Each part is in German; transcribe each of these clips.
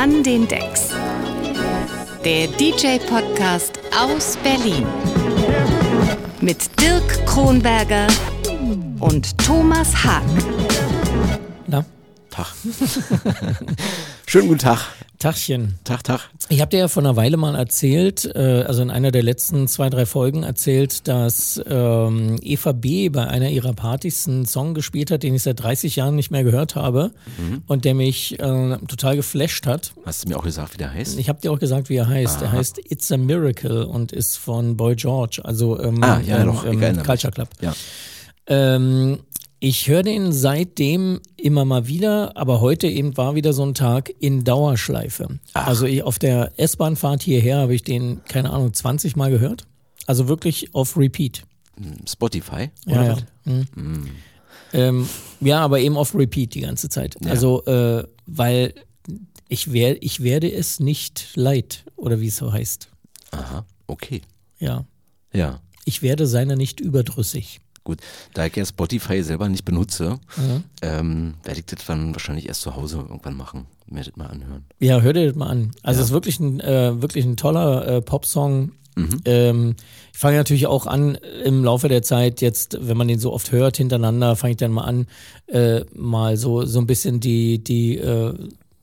An den Decks. Der DJ-Podcast aus Berlin. Mit Dirk Kronberger und Thomas Haag. Na, Tag. Schönen guten Tag. Tachchen. Tag, Tag. Ich habe dir ja vor einer Weile mal erzählt, äh, also in einer der letzten zwei, drei Folgen erzählt, dass ähm, Eva B. bei einer ihrer Partys einen Song gespielt hat, den ich seit 30 Jahren nicht mehr gehört habe und der mich äh, total geflasht hat. Hast du mir auch gesagt, wie der heißt? Ich habe dir auch gesagt, wie er heißt. Er heißt It's a Miracle und ist von Boy George, also ähm, Ah, ja, ähm, doch, ähm, mich. Culture Club. Ja. Ähm, ich höre den seitdem immer mal wieder, aber heute eben war wieder so ein Tag in Dauerschleife. Also ich, auf der S-Bahn-Fahrt hierher habe ich den, keine Ahnung, 20 Mal gehört. Also wirklich auf Repeat. Spotify? Ja, Oder ja. was? Mhm. Ähm, ja, aber eben auf Repeat die ganze Zeit. Ja. Also, äh, weil ich, wer, ich werde es nicht leid, oder wie es so heißt. Aha, okay. Ja. Ja. Ich werde seiner nicht überdrüssig. Gut, da ich ja Spotify selber nicht benutze, Mhm. ähm, werde ich das dann wahrscheinlich erst zu Hause irgendwann machen. Mir das mal anhören. Ja, hör dir das mal an. Also es ist wirklich ein, äh, wirklich ein toller äh, Popsong. Ähm, ich fange natürlich auch an im Laufe der Zeit, jetzt, wenn man den so oft hört hintereinander, fange ich dann mal an, äh, mal so, so ein bisschen die, die, äh,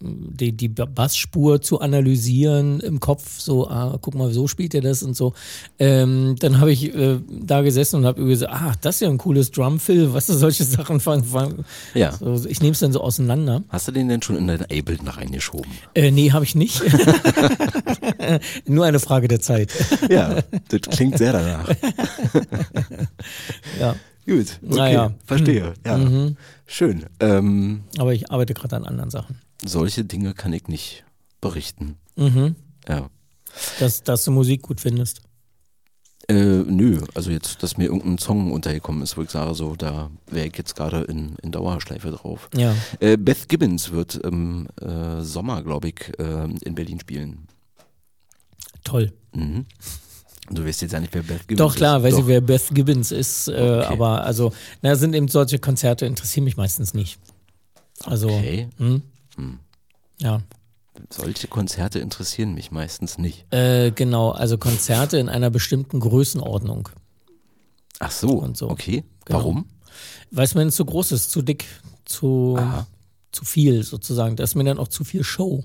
die, die Bassspur zu analysieren im Kopf, so, ah, guck mal, so spielt er das und so. Ähm, dann habe ich äh, da gesessen und habe gesagt, ah, das ist ja ein cooles Drumfill, was du, solche Sachen fangen. Fang, Ja. so, ich nehme es dann so auseinander. Hast du den denn schon in dein Ableton reingeschoben? Äh, nee, habe ich nicht. Nur eine Frage der Zeit. Ja, das klingt sehr danach. Ja, Gut, okay, Naja. verstehe. Ja, schön. Ähm, aber ich arbeite gerade an anderen Sachen. Solche Dinge kann ich nicht berichten. Mhm. Ja. Dass, dass du Musik gut findest. Äh, nö, also jetzt, dass mir irgendein Song untergekommen ist, wo ich sage, so, da wäre ich jetzt gerade in, in Dauerschleife drauf. Ja. Äh, Beth Gibbons wird im äh, Sommer, glaube ich, äh, in Berlin spielen. Toll. Mhm. Du weißt jetzt ja nicht, wer Beth Gibbons Doch, klar, ist. weiß ich, wer Beth Gibbons ist. Äh, Okay. Aber also, na, sind eben solche Konzerte interessieren mich meistens nicht. Also, Okay. hm? Hm. ja. Solche Konzerte interessieren mich meistens nicht. Äh, genau, also Konzerte in einer bestimmten Größenordnung. Ach so, Und so. okay. Genau. Warum? Weil es mir zu groß ist, zu dick, zu, Aha. zu viel sozusagen. Da ist mir dann auch zu viel Show.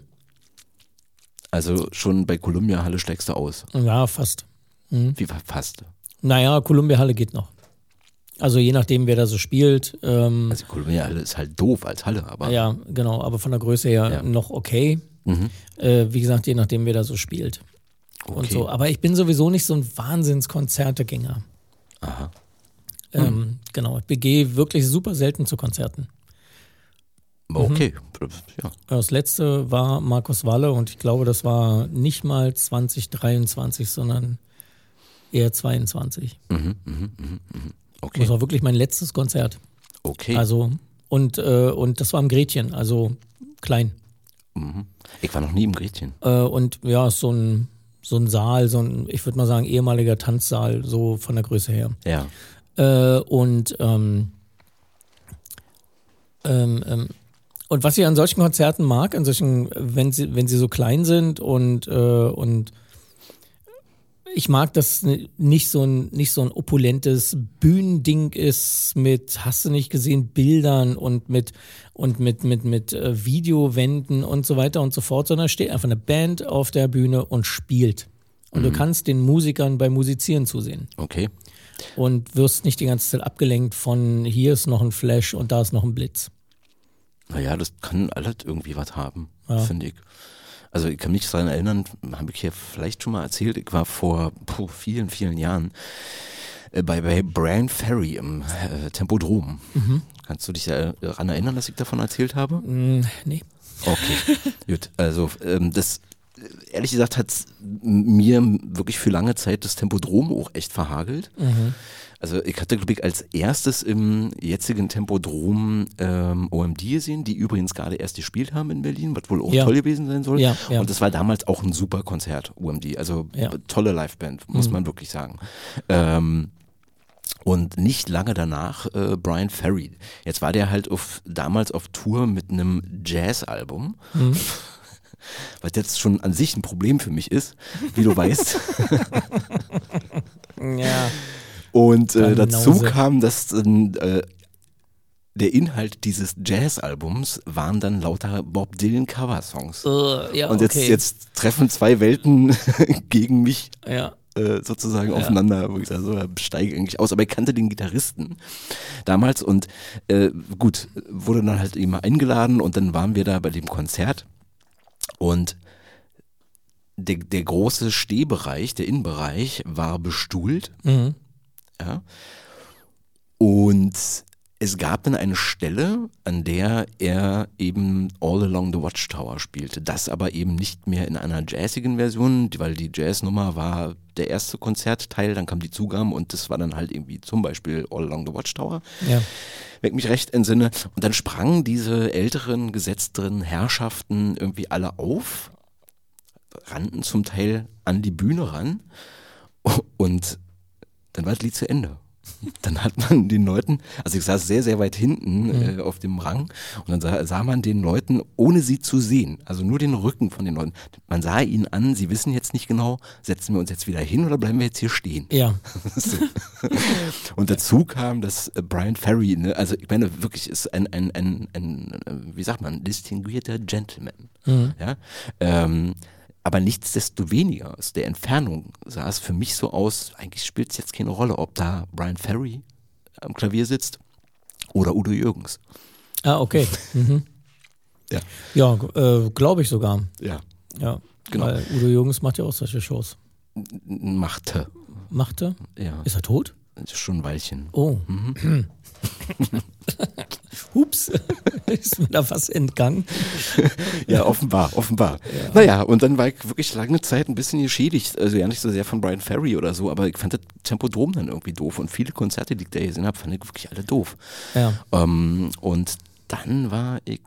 Also schon bei Columbia Halle steigst du aus. Ja, fast. Wie fast. Naja, Columbia Halle geht noch. Also je nachdem, wer da so spielt. Ähm, Also Columbia Halle ist halt doof als Halle, aber ja, genau, aber von der Größe her Ja. noch okay. Mhm. Äh, wie gesagt, je nachdem, wer da so spielt. Und okay. so. Aber ich bin sowieso nicht so ein Wahnsinns-Konzertegänger. Aha. Ähm, genau, ich gehe wirklich super selten zu Konzerten. Aber Mhm. okay. Ja. Das letzte war Markus Walle und ich glaube, das war nicht mal 2023, sondern eher 22. Mhm, mhm, mhm, mhm. Okay. Das war wirklich mein letztes Konzert. Okay. Also, und, äh, und das war im Gretchen, also klein. mhm. Ich war noch nie im Gretchen. Äh, und ja, so ein, so ein Saal, so ein, ich würde mal sagen, ehemaliger Tanzsaal, so von der Größe her. Ja. Äh, und, ähm, ähm, ähm, und was ich an solchen Konzerten mag, an solchen, wenn sie, wenn sie so klein sind und, äh, und ich mag, dass nicht so ein, nicht so ein opulentes Bühnending ist mit, hast du nicht gesehen, Bildern und mit, und mit, mit, mit äh, Videowänden und so weiter und so fort, sondern steht einfach eine Band auf der Bühne und spielt. Und du kannst den Musikern beim Musizieren zusehen Okay. und wirst nicht die ganze Zeit abgelenkt von hier ist noch ein Flash und da ist noch ein Blitz. Naja, das kann alles irgendwie was haben, Ja. finde ich. Also ich kann mich daran erinnern, habe ich hier vielleicht schon mal erzählt, ich war vor puh, vielen, vielen Jahren äh, bei, bei Brian Ferry im äh, Tempodrom. Mhm. Kannst du dich daran erinnern, dass ich davon erzählt habe? Mm, nee. Okay, gut. Also ähm, das, äh, ehrlich gesagt, hat mir wirklich für lange Zeit das Tempodrom auch echt verhagelt. Mhm. Also ich hatte, glaube ich, als erstes im jetzigen Tempodrom ähm, OMD gesehen, die übrigens gerade erst gespielt haben in Berlin, was wohl auch Ja. toll gewesen sein soll. Ja, ja. Und das war damals auch ein super Konzert, OMD. Also. Mhm. tolle Liveband, muss man wirklich sagen. Ähm, und nicht lange danach äh, Brian Ferry. Jetzt war der halt auf, damals auf Tour mit einem Jazz-Album. Mhm. was jetzt schon an sich ein Problem für mich ist, wie du weißt. Ja. Und äh, dazu kam, dass äh, der Inhalt dieses Jazz-Albums waren dann lauter Bob Dylan Cover-Songs. Äh, ja, Und jetzt, okay. jetzt treffen zwei Welten gegen mich Ja. äh, sozusagen aufeinander, wo ich sage, so, ja, steige eigentlich aus. Aber ich kannte den Gitarristen damals und äh, gut, wurde dann halt immer eingeladen und dann waren wir da bei dem Konzert und der, der große Stehbereich, der Innenbereich war bestuhlt. Mhm. Ja. Und es gab dann eine Stelle, an der er eben All Along the Watchtower spielte. Das aber eben nicht mehr in einer jazzigen Version, weil die Jazznummer war der erste Konzertteil, dann kam die Zugabe und das war dann halt irgendwie zum Beispiel All Along the Watchtower Ja. wenn ich mich recht entsinne. Und dann sprangen diese älteren, gesetzteren Herrschaften irgendwie alle auf, rannten zum Teil an die Bühne ran und dann war das Lied zu Ende. Dann hat man den Leuten, also ich saß sehr, sehr weit hinten äh, auf dem Rang und dann sah, sah man den Leuten, ohne sie zu sehen, also nur den Rücken von den Leuten, man sah ihnen an, sie wissen jetzt nicht genau, setzen wir uns jetzt wieder hin oder bleiben wir jetzt hier stehen? Ja. So. Und dazu kam, dass äh, Brian Ferry, ne, also ich meine wirklich ist ein, ein, ein, ein äh, wie sagt man, distinguierter Gentleman. Ja? Ähm, aber nichtsdestoweniger aus der Entfernung sah es für mich so aus, eigentlich spielt es jetzt keine Rolle, ob da Brian Ferry am Klavier sitzt oder Udo Jürgens. Ah, okay. Mhm. Ja. Ja, äh, glaube ich sogar. Ja. Ja. Genau. Weil Udo Jürgens macht ja auch solche Shows. Machte. Machte? Ja. Ist er tot? Schon ein Weilchen. Oh. Mhm. Hups. ist mir da was entgangen. Ja, offenbar, offenbar. Naja, und dann war ich wirklich lange Zeit ein bisschen geschädigt. Also ja nicht so sehr von Brian Ferry oder so, aber ich fand das Tempodrom dann irgendwie doof. Und viele Konzerte, die ich da gesehen habe, fand ich wirklich alle doof. Ja. Ähm, und dann war ich,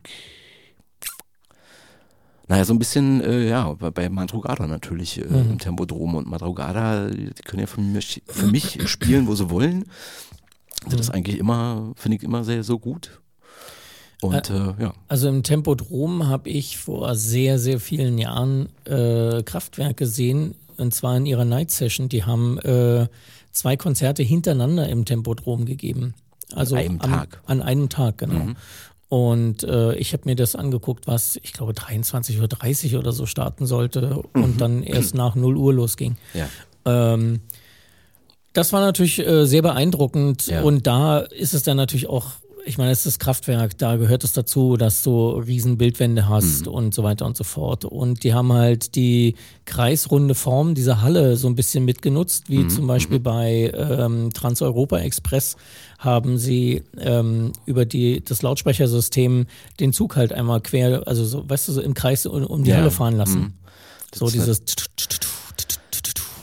naja, so ein bisschen, äh, ja, bei, bei Madrugada natürlich äh, im Tempodrom. Und Madrugada, die können ja für mich, für mich spielen, wo sie wollen. Das ist eigentlich immer, finde ich immer sehr, so gut. Und äh, ja. Also im Tempodrom habe ich vor sehr, sehr vielen Jahren äh, Kraftwerk gesehen, und zwar in ihrer Night Session. Die haben äh, zwei Konzerte hintereinander im Tempodrom gegeben. Also einem am, Tag. An einem Tag, genau. Und äh, ich habe mir das angeguckt, was ich glaube 23.30 Uhr oder so starten sollte und dann erst nach 0 Uhr losging. Ja. Ähm, das war natürlich äh, sehr beeindruckend Ja. und da ist es dann natürlich auch, ich meine, es ist das Kraftwerk, da gehört es dazu, dass du riesen Bildwände hast und so weiter und so fort. Und die haben halt die kreisrunde Form dieser Halle so ein bisschen mitgenutzt, wie zum Beispiel bei ähm, Trans-Europa Express haben sie ähm, über die, das Lautsprechersystem den Zug halt einmal quer, also so, weißt du, so im Kreis um, um die Ja. Halle fahren lassen. So ist dieses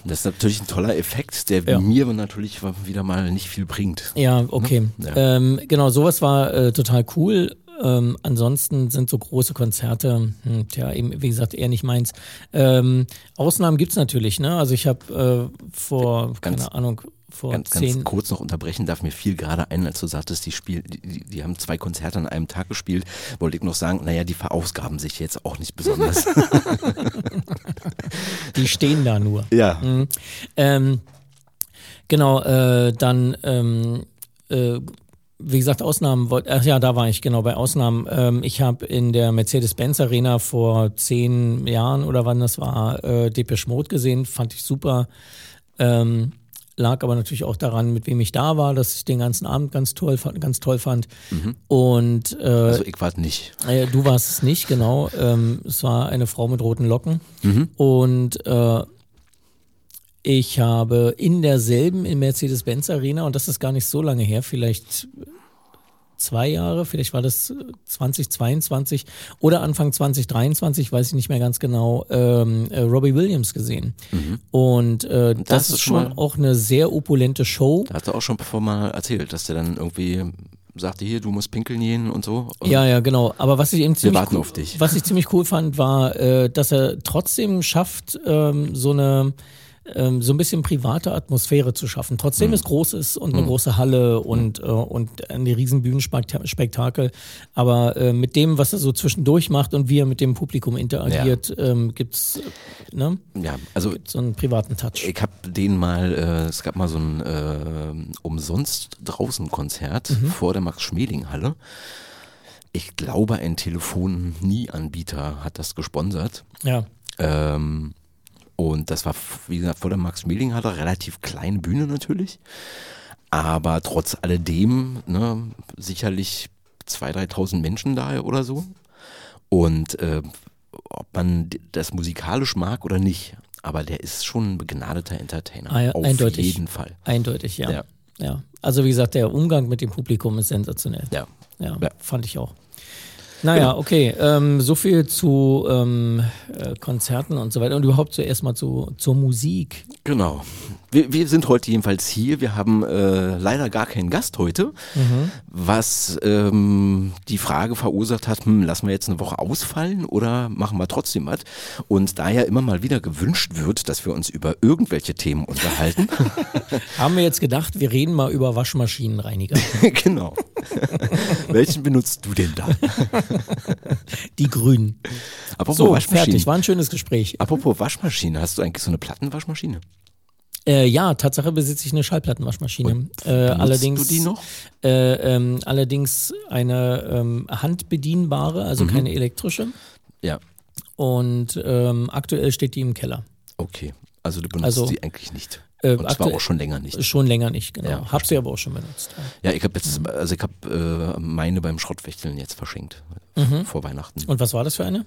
Das ist natürlich ein toller Effekt, der Ja. mir natürlich wieder mal nicht viel bringt. Ja, okay. Ja. Ähm, genau, sowas war äh, total cool. Ähm, ansonsten sind so große Konzerte, hm, tja, eben, wie gesagt, eher nicht meins. Ähm, Ausnahmen gibt's natürlich, ne? Also ich habe äh, vor, Ganz- keine Ahnung, vor Ganz, zehn, ganz kurz noch unterbrechen darf mir viel gerade ein, als du sagtest, die, Spiel, die, die, haben zwei Konzerte an einem Tag gespielt, wollte ich noch sagen, naja, die verausgaben sich jetzt auch nicht besonders. die stehen da nur. ja. Mhm. Ähm, genau, äh, dann, ähm, äh, wie gesagt, Ausnahmen, wollt- ach ja, da war ich genau bei Ausnahmen. Ähm, ich habe in der Mercedes-Benz Arena vor zehn Jahren oder wann das war, äh, Depeche Mode gesehen, fand ich super. Ähm, lag aber natürlich auch daran, mit wem ich da war, dass ich den ganzen Abend ganz toll, fand- ganz toll fand. Und äh, Also ich war nicht. äh, du warst es nicht, genau. Ähm, es war eine Frau mit roten Locken. Und äh, ich habe in derselben in Mercedes-Benz Arena, und das ist gar nicht so lange her, vielleicht zwei Jahre, vielleicht war das 2022 oder Anfang 2023, weiß ich nicht mehr ganz genau, ähm, äh, Robbie Williams gesehen. Und äh, das, das ist schon mal- auch eine sehr opulente Show. Da hat er auch schon bevor mal erzählt, dass der dann irgendwie sagte, hier, du musst pinkeln gehen und so. Und Ja, ja, genau. Aber was ich eben ziemlich cool, was ich ziemlich cool fand, war, äh, dass er trotzdem schafft, ähm, so eine ähm, so ein bisschen private Atmosphäre zu schaffen. Trotzdem Mhm. es groß ist und eine große Halle und, äh, und ein riesen Bühnenspektakel. Aber äh, mit dem, was er so zwischendurch macht und wie er mit dem Publikum interagiert, ähm, gibt's äh, ne, Ja, also so einen privaten Touch. ich habe den mal, äh, es gab mal so ein äh, umsonst draußen Konzert Mhm. vor der Max-Schmeling-Halle. Ich glaube, ein Telefon-Nie-Anbieter hat das gesponsert. Ja. Ähm, und das war, wie gesagt, vor der Max-Schmeling-Halle, relativ kleine Bühne natürlich. Aber trotz alledem, ne, sicherlich 2.000, 3.000 Menschen da oder so. Und äh, ob man das musikalisch mag oder nicht, aber der ist schon ein begnadeter Entertainer. Ah ja, auf eindeutig. jeden Fall. Eindeutig, ja. Ja. ja. Also wie gesagt, der Umgang mit dem Publikum ist sensationell. Ja. Ja, Ja. fand ich auch. Naja, okay. Ähm, so viel zu ähm, äh, Konzerten und so weiter und überhaupt zuerst mal zu, zur Musik. Genau. Wir, wir sind heute jedenfalls hier. Wir haben äh, leider gar keinen Gast heute, was ähm, die Frage verursacht hat, hm, lassen wir jetzt eine Woche ausfallen oder machen wir trotzdem was? Und da ja immer mal wieder gewünscht wird, dass wir uns über irgendwelche Themen unterhalten. Haben wir jetzt gedacht, wir reden mal über Waschmaschinenreiniger. genau. Welchen benutzt du denn da? Die Grünen. Apropos So, Waschmaschine. fertig. War ein schönes Gespräch. Apropos Waschmaschine, hast du eigentlich so eine Plattenwaschmaschine? Äh, ja, Tatsache besitze ich eine Schallplattenwaschmaschine. Äh, allerdings, du die noch? Äh, ähm, allerdings eine ähm, handbedienbare, also Mhm. keine elektrische. Ja. Und ähm, aktuell steht die im Keller. Okay. Also du benutzt Also, sie eigentlich nicht. äh, Und zwar aktuell- auch schon länger nicht. Schon länger nicht, genau. Ja, Hab sie aber auch schon benutzt. Ja, ich habe jetzt, also ich habe äh, meine beim Schrottwechseln jetzt verschenkt Mhm. vor Weihnachten. Und was war das für eine?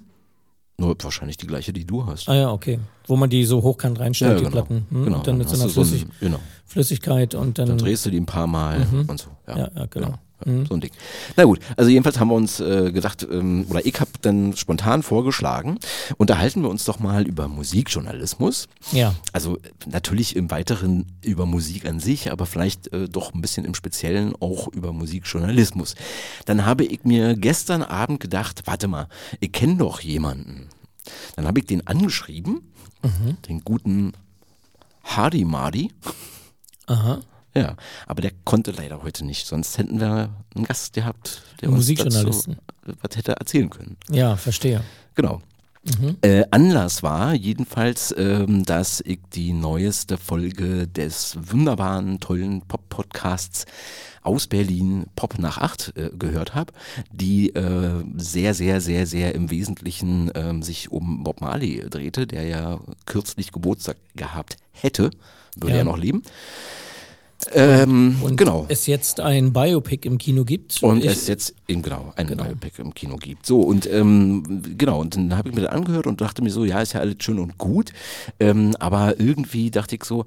Nur wahrscheinlich die gleiche, die du hast. Ah ja, okay. Wo man die so hochkant reinstellt, die genau. Platten. Hm? genau. Und dann mit so einer Flüssig ein, genau. Flüssigkeit und dann. Dann drehst du die ein paar Mal und so. Ja, Mhm. Ja, ja, genau. Ja, So ein Ding. Na gut, also jedenfalls haben wir uns äh, gedacht, ähm, oder ich habe dann spontan vorgeschlagen, unterhalten wir uns doch mal über Musikjournalismus. ja. Also natürlich im Weiteren über Musik an sich, aber vielleicht äh, doch ein bisschen im Speziellen auch über Musikjournalismus. Dann habe ich mir gestern Abend gedacht, warte mal, ich kenne doch jemanden. Dann habe ich den angeschrieben, Mhm. den guten Hardy Mardy. Aha. Ja, aber der konnte leider heute nicht, sonst hätten wir einen Gast gehabt, der uns dazu was hätte erzählen können. Ja, verstehe. Genau. Äh, Anlass war jedenfalls, ähm, dass ich die neueste Folge des wunderbaren, tollen Pop-Podcasts aus Berlin, Pop nach acht, äh, gehört habe, die äh, sehr, sehr, sehr, sehr im Wesentlichen ähm, sich um Bob Marley drehte, der ja kürzlich Geburtstag gehabt hätte, würde Ja. er noch leben. Ähm, Und genau. es jetzt ein Biopic im Kino gibt. Und es jetzt eben genau ein Genau. Biopic im Kino gibt. So und ähm, genau und dann habe ich mir das angehört und dachte mir so, ja ist ja alles schön und gut, ähm, aber irgendwie dachte ich so,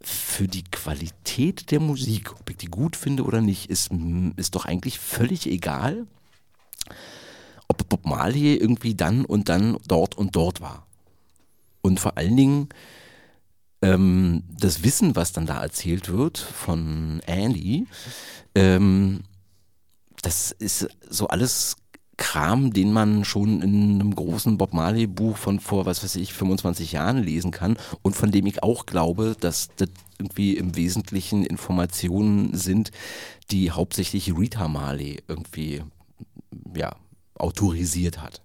für die Qualität der Musik, ob ich die gut finde oder nicht, ist mm, ist doch eigentlich völlig egal, ob Bob Marley irgendwie dann und dann dort und dort war. Und vor allen Dingen ähm, das Wissen, was dann da erzählt wird von Andy, ähm, das ist so alles Kram, den man schon in einem großen Bob Marley Buch von vor, was weiß ich, 25 Jahren lesen kann und von dem ich auch glaube, dass das irgendwie im Wesentlichen Informationen sind, die hauptsächlich Rita Marley irgendwie, ja, autorisiert hat.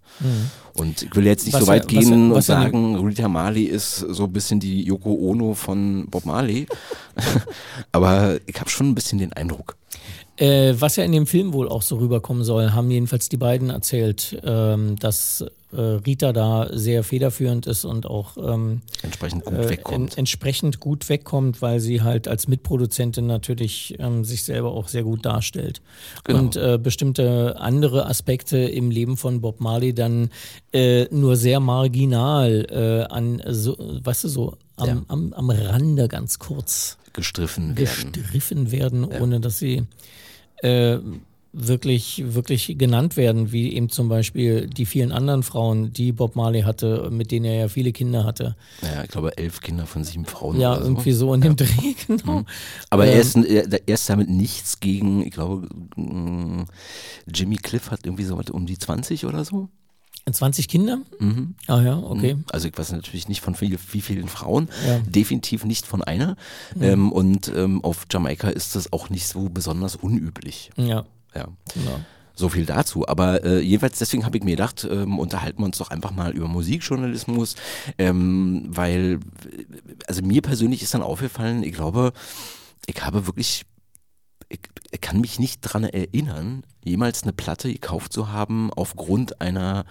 Und ich will jetzt nicht Was so weit ja- gehen und was ne- sagen, Rita Marley ist so ein bisschen die Yoko Ono von Bob Marley. Aber ich habe schon ein bisschen den Eindruck. Äh, was ja in dem Film wohl auch so rüberkommen soll, haben jedenfalls die beiden erzählt, ähm, dass äh, Rita da sehr federführend ist und auch ähm, Entsprechend gut äh, wegkommt. en entsprechend gut wegkommt, weil sie halt als Mitproduzentin natürlich ähm, sich selber auch sehr gut darstellt. Genau. Und äh, bestimmte andere Aspekte im Leben von Bob Marley dann äh, nur sehr marginal äh, an, so, weißt du, so am, Ja. am, am Rande ganz kurz gestriffen werden. gestriffen werden, ohne dass sie äh, wirklich, wirklich genannt werden, wie eben zum Beispiel die vielen anderen Frauen, die Bob Marley hatte, mit denen er ja viele Kinder hatte. Ja, ich glaube elf Kinder von sieben Frauen. Ja, irgendwie so. so in dem Dreh, genau. Aber er, Ähm, ist, er, er ist damit nichts gegen, ich glaube, mm, Jimmy Cliff hat irgendwie so um die 20 oder so. 20 Kinder? Mhm. Ah ja, okay. Mhm. Also ich weiß natürlich nicht von wie, wie vielen Frauen, ja. definitiv nicht von einer. Mhm. Ähm, und ähm, auf Jamaika ist das auch nicht so besonders unüblich. Ja. Ja. ja. So viel dazu. Aber äh, jedenfalls deswegen habe ich mir gedacht, ähm, unterhalten wir uns doch einfach mal über Musikjournalismus, ähm, weil also mir persönlich ist dann aufgefallen, ich glaube, ich habe wirklich ich, kann mich nicht dran erinnern, jemals eine Platte gekauft zu haben aufgrund einer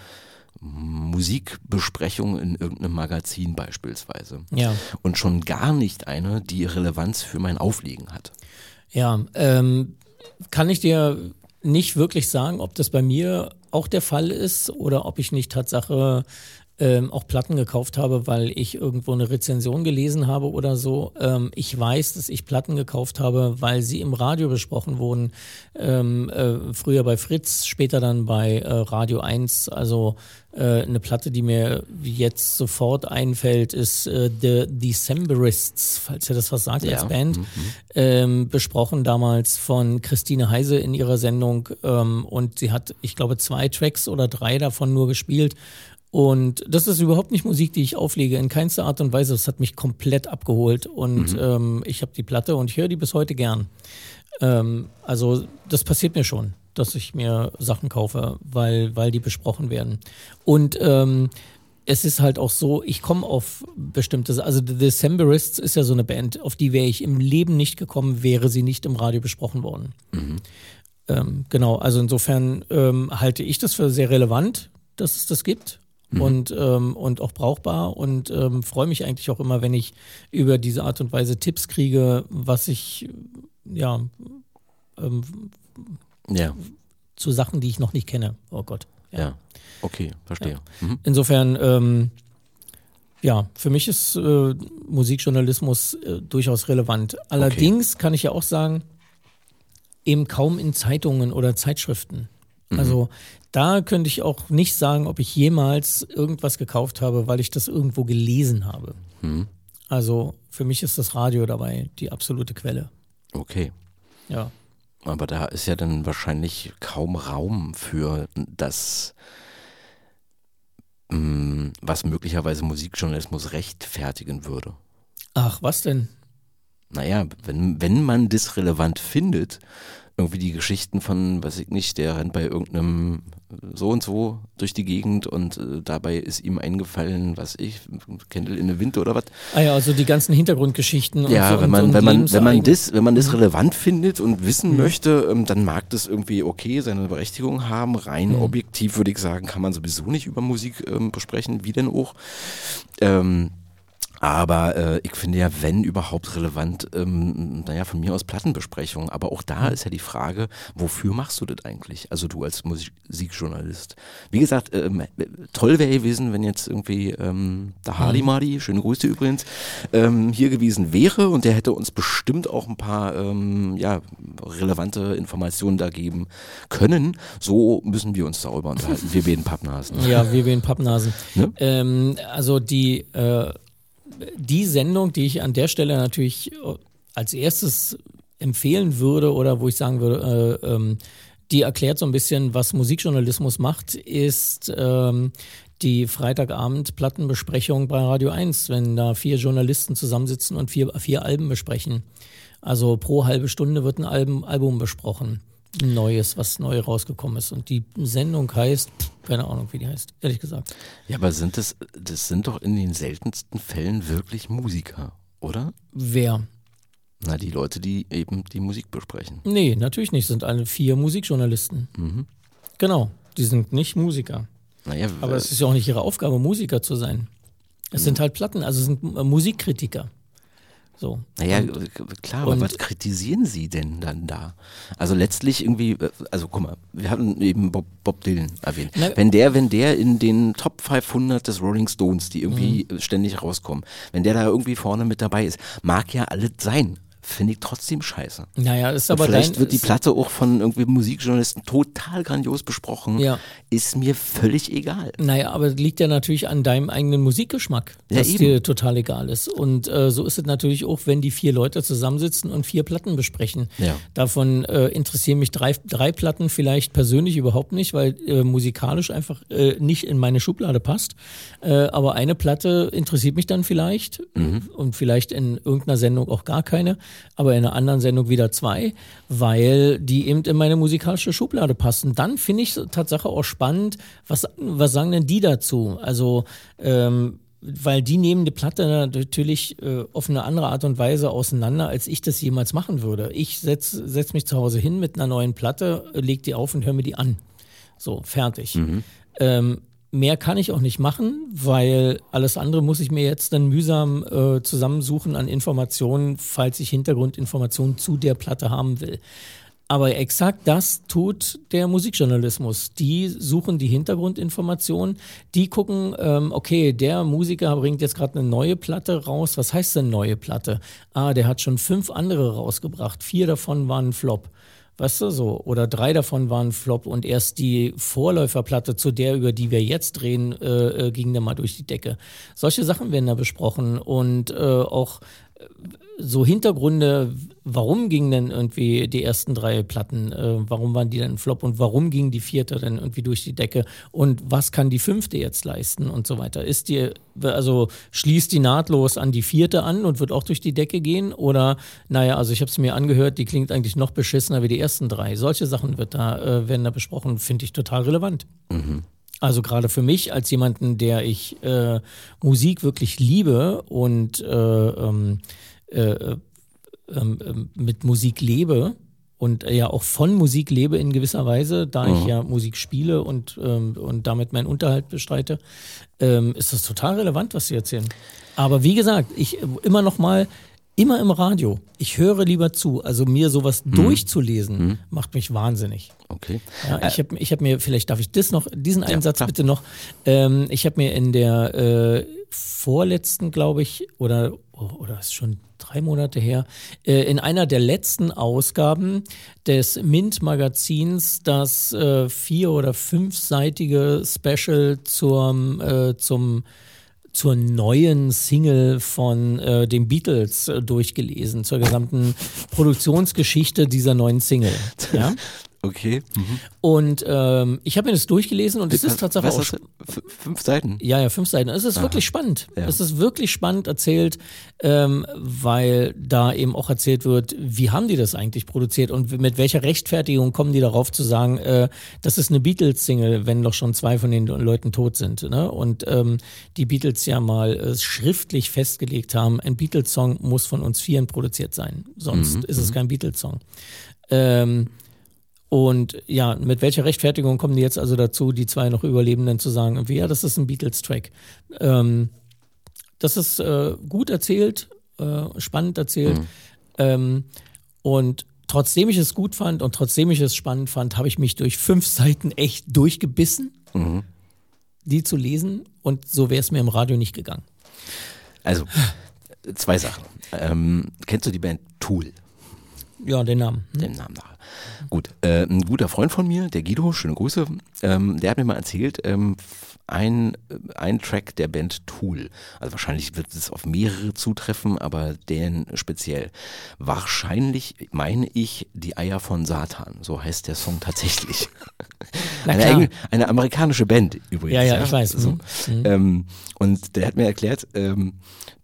Musikbesprechung in irgendeinem Magazin beispielsweise. Ja. Und schon gar nicht eine, die Relevanz für mein Auflegen hat. Ja, ähm, kann ich dir nicht wirklich sagen, ob das bei mir auch der Fall ist oder ob ich nicht Tatsache ähm, auch Platten gekauft habe, weil ich irgendwo eine Rezension gelesen habe oder so. Ähm, ich weiß, dass ich Platten gekauft habe, weil sie im Radio besprochen wurden. Ähm, äh, früher bei Fritz, später dann bei äh, Radio 1. Also äh, eine Platte, die mir jetzt sofort einfällt, ist äh, The Decemberists, falls ihr das was sagt ja. als Band. Mhm. Ähm, besprochen damals von Christine Heise in ihrer Sendung. Ähm, und sie hat, ich glaube, zwei Tracks oder drei davon nur gespielt. Und das ist überhaupt nicht Musik, die ich auflege, in keinster Art und Weise. Das hat mich komplett abgeholt. Und mhm. ähm, ich habe die Platte und ich höre die bis heute gern. Ähm, also das passiert mir schon, dass ich mir Sachen kaufe, weil, weil die besprochen werden. Und ähm, es ist halt auch so, ich komme auf bestimmte, also The Decemberists ist ja so eine Band, auf die wäre ich im Leben nicht gekommen, wäre sie nicht im Radio besprochen worden. Mhm. Ähm, genau, also insofern ähm, halte ich das für sehr relevant, dass es das gibt mhm. und, ähm, und auch brauchbar und ähm, freue mich eigentlich auch immer, wenn ich über diese Art und Weise Tipps kriege, was ich ja, ähm, ja. zu Sachen, die ich noch nicht kenne. Oh Gott. Ja, ja. okay, verstehe. Ja. Mhm. Insofern, ähm, ja, für mich ist äh, Musikjournalismus äh, durchaus relevant. Allerdings okay. kann ich ja auch sagen, eben kaum in Zeitungen oder Zeitschriften. Mhm. Also da könnte ich auch nicht sagen, ob ich jemals irgendwas gekauft habe, weil ich das irgendwo gelesen habe. Mhm. Also für mich ist das Radio dabei die absolute Quelle. Okay. Ja. Aber da ist ja dann wahrscheinlich kaum Raum für das, mm, was möglicherweise Musikjournalismus rechtfertigen würde. Ach, was denn? Naja, wenn, wenn man das relevant findet, irgendwie die Geschichten von, weiß ich nicht, der rennt bei irgendeinem so und so durch die Gegend und äh, dabei ist ihm eingefallen, was ich, Kendall in der Winter oder was. Ah ja, also die ganzen Hintergrundgeschichten. Ja, so wenn man, wenn man, wenn man das, wenn man das relevant findet und wissen mhm. möchte, ähm, dann mag das irgendwie okay seine Berechtigung haben. Rein mhm. objektiv würde ich sagen, kann man sowieso nicht über Musik ähm, besprechen, wie denn auch. Ähm, aber äh, ich finde ja, wenn überhaupt relevant, ähm, naja, von mir aus Plattenbesprechungen. Aber auch da ist ja die Frage, wofür machst du das eigentlich? Also du als Musikjournalist. Wie gesagt, ähm, toll wäre gewesen, wenn jetzt irgendwie ähm, der Hardy mhm. Madi, schöne Grüße übrigens, ähm, hier gewesen wäre und der hätte uns bestimmt auch ein paar ähm, ja, relevante Informationen da geben können. So müssen wir uns darüber unterhalten. Wir werden Pappnasen. Ja, wir werden Pappnasen. Ne? Ähm, also die äh die Sendung, die ich an der Stelle natürlich äh, als erstes empfehlen würde oder wo ich sagen würde, äh, ähm, die erklärt so ein bisschen, was Musikjournalismus macht, ist ähm, die Freitagabend-Plattenbesprechung bei Radio 1, wenn da vier Journalisten zusammensitzen und vier, vier Alben besprechen. Also pro halbe Stunde wird ein Album, Album besprochen. Neues, was neu rausgekommen ist. Und die Sendung heißt, keine Ahnung, wie die heißt, ehrlich gesagt. Ja, aber sind das, das sind doch in den seltensten Fällen wirklich Musiker, oder? Wer? Na, die Leute, die eben die Musik besprechen. Nee, natürlich nicht. Sind alle vier Musikjournalisten. Mhm. Genau, die sind nicht Musiker. Naja, aber es ist ja auch nicht ihre Aufgabe, Musiker zu sein. Es mhm. sind halt Platten, also es sind Musikkritiker. So. Naja, und, klar, aber was kritisieren Sie denn dann da? Also letztlich irgendwie, äh, also guck mal, wir hatten eben Bob, Bob Dylan erwähnt. Na, wenn der, wenn der in den Top 500 des Rolling Stones, die irgendwie mhm. ständig rauskommen, wenn der da irgendwie vorne mit dabei ist, mag ja alles sein finde ich trotzdem scheiße. Naja, ist Und aber vielleicht dein, wird die Platte auch von irgendwie Musikjournalisten total grandios besprochen. Ja. Ist mir völlig egal. Naja, aber liegt ja natürlich an deinem eigenen Musikgeschmack, Ja, dass eben. dir total egal ist. Und äh, so ist es natürlich auch, wenn die vier Leute zusammensitzen und vier Platten besprechen. Ja. Davon äh, interessieren mich drei, drei Platten vielleicht persönlich überhaupt nicht, weil äh, musikalisch einfach äh, nicht in meine Schublade passt. Äh, aber eine Platte interessiert mich dann vielleicht Mhm. und vielleicht in irgendeiner Sendung auch gar keine, aber in einer anderen Sendung wieder zwei, weil die eben in meine musikalische Schublade passen. Dann finde ich es Tatsache auch spannend, was, was sagen denn die dazu? Also ähm, weil die nehmen die Platte natürlich äh, auf eine andere Art und Weise auseinander, als ich das jemals machen würde. Ich setze setz mich zu Hause hin mit einer neuen Platte, leg die auf und höre mir die an. So, fertig. Ähm, mehr kann ich auch nicht machen, weil alles andere muss ich mir jetzt dann mühsam äh, zusammensuchen an Informationen, falls ich Hintergrundinformationen zu der Platte haben will. Aber exakt das tut der Musikjournalismus. Die suchen die Hintergrundinformationen, die gucken, ähm, okay, der Musiker bringt jetzt gerade eine neue Platte raus. Was heißt denn neue Platte? Ah, der hat schon fünf andere rausgebracht. Vier davon waren ein Flop. Weißt du so? Oder drei davon waren Flop und erst die Vorläuferplatte zu der, über die wir jetzt reden, äh, äh, ging dann mal durch die Decke. Solche Sachen werden da besprochen und äh, auch so Hintergründe, warum gingen denn irgendwie die ersten drei Platten, äh, warum waren die denn Flop und warum ging die vierte dann irgendwie durch die Decke und was kann die fünfte jetzt leisten und so weiter. Ist die, also schließt die nahtlos an die vierte an und wird auch durch die Decke gehen oder, naja, also ich habe es mir angehört, die klingt eigentlich noch beschissener wie die ersten drei. Solche Sachen wird da, äh, werden da besprochen, finde ich total relevant. Also gerade für mich als jemanden, der ich äh, Musik wirklich liebe und äh, ähm, äh, ähm, ähm, mit Musik lebe und äh, ja auch von Musik lebe in gewisser Weise, da ich ja Musik spiele und, und damit meinen Unterhalt bestreite, ist das total relevant, was Sie erzählen. Aber wie gesagt, ich äh, immer noch mal, immer im Radio. Ich höre lieber zu. Also mir sowas durchzulesen, macht mich wahnsinnig. Okay. Ja, ich habe ich hab mir, vielleicht darf ich das noch, diesen einen Ja, Satz klar. bitte noch. Ähm, ich habe mir in der äh, vorletzten, glaube ich, oder, oh, oder ist schon drei Monate her, äh, in einer der letzten Ausgaben des Mint-Magazins das äh, vier- oder fünfseitige Special zum, äh, zum zur neuen Single von äh, den Beatles äh, durchgelesen, zur gesamten Produktionsgeschichte dieser neuen Single. Ja? Okay. Mhm. Und ähm, ich habe mir das durchgelesen und es ist tatsächlich auch Fünf Seiten? ja, ja, fünf Seiten. Es ist wirklich spannend. Ja. Es ist wirklich spannend erzählt, ähm, weil da eben auch erzählt wird, wie haben die das eigentlich produziert und mit welcher Rechtfertigung kommen die darauf zu sagen, äh, das ist eine Beatles-Single, wenn doch schon zwei von den Leuten tot sind. Ne? Und ähm, die Beatles ja mal äh, schriftlich festgelegt haben, ein Beatles-Song muss von uns Vieren produziert sein, sonst ist es kein Beatles-Song. Ähm, und ja, mit welcher Rechtfertigung kommen die jetzt also dazu, die zwei noch Überlebenden zu sagen, irgendwie, ja, das ist ein Beatles-Track. Ähm, das ist äh, gut erzählt, äh, spannend erzählt. Ähm, und trotzdem ich es gut fand und trotzdem ich es spannend fand, habe ich mich durch fünf Seiten echt durchgebissen, die zu lesen. Und so wäre es mir im Radio nicht gegangen. Also, zwei Sachen. Ähm, kennst du die Band Tool? Ja, den Namen. Hm? Den Namen nach. Gut, äh, ein guter Freund von mir, der Guido, schöne Grüße, ähm, der hat mir mal erzählt, ähm, ein, ein Track der Band Tool, also wahrscheinlich wird es auf mehrere zutreffen, aber den speziell. Wahrscheinlich meine ich die Eier von Satan, so heißt der Song tatsächlich. Eine, eine amerikanische Band übrigens. Ja, ja, ich weiß. So. Mhm. Ähm, und der hat mir erklärt, ähm,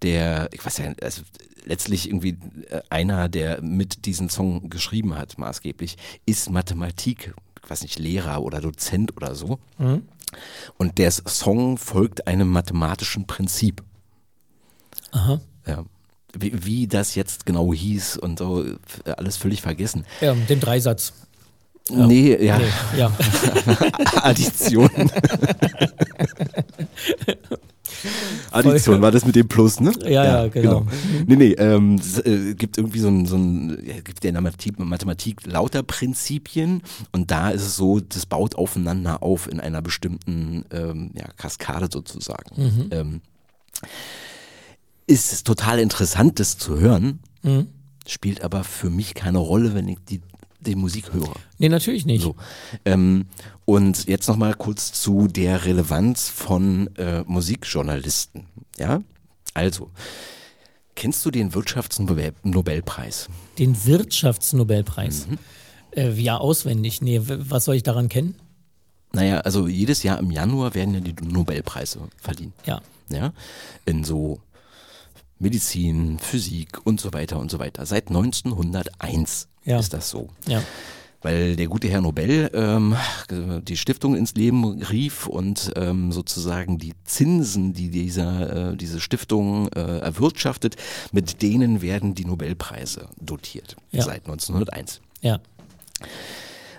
der, ich weiß ja, also letztlich irgendwie äh, einer, der mit diesen Song geschrieben hat, maßgeblich, ist Mathematik, ich weiß nicht, Lehrer oder Dozent oder so. Mhm. Und der Song folgt einem mathematischen Prinzip. Aha. Ja. Wie, wie das jetzt genau hieß und so, alles völlig vergessen. Ja, mit dem Dreisatz. Nee, ja, Nee, ja. Addition. Addition war das mit dem Plus, ne? Ja, ja, genau. Nee, nee, ähm, es äh, gibt irgendwie so ein, so ein ja, gibt ja in der Mathematik, Mathematik lauter Prinzipien und da ist es so, das baut aufeinander auf in einer bestimmten ähm, ja, Kaskade sozusagen. Ähm, ist es total interessant, das zu hören. spielt aber für mich keine Rolle, wenn ich die, die Musik höre. Nee, natürlich nicht. So. Ähm, und jetzt nochmal kurz zu der Relevanz von äh, Musikjournalisten. Ja, also, kennst du den Wirtschaftsnobelpreis? Den Wirtschaftsnobelpreis? Mhm. Äh, ja, auswendig. Nee, was soll ich daran kennen? Naja, also jedes Jahr im Januar werden ja die Nobelpreise verliehen. Ja. Ja, in so Medizin, Physik und so weiter und so weiter. Seit 1901 ja. ist das so. Ja. Weil der gute Herr Nobel ähm, die Stiftung ins Leben rief und ähm, sozusagen die Zinsen, die dieser, äh, diese Stiftung äh, erwirtschaftet, mit denen werden die Nobelpreise dotiert. Ja. Seit 1901. Ja.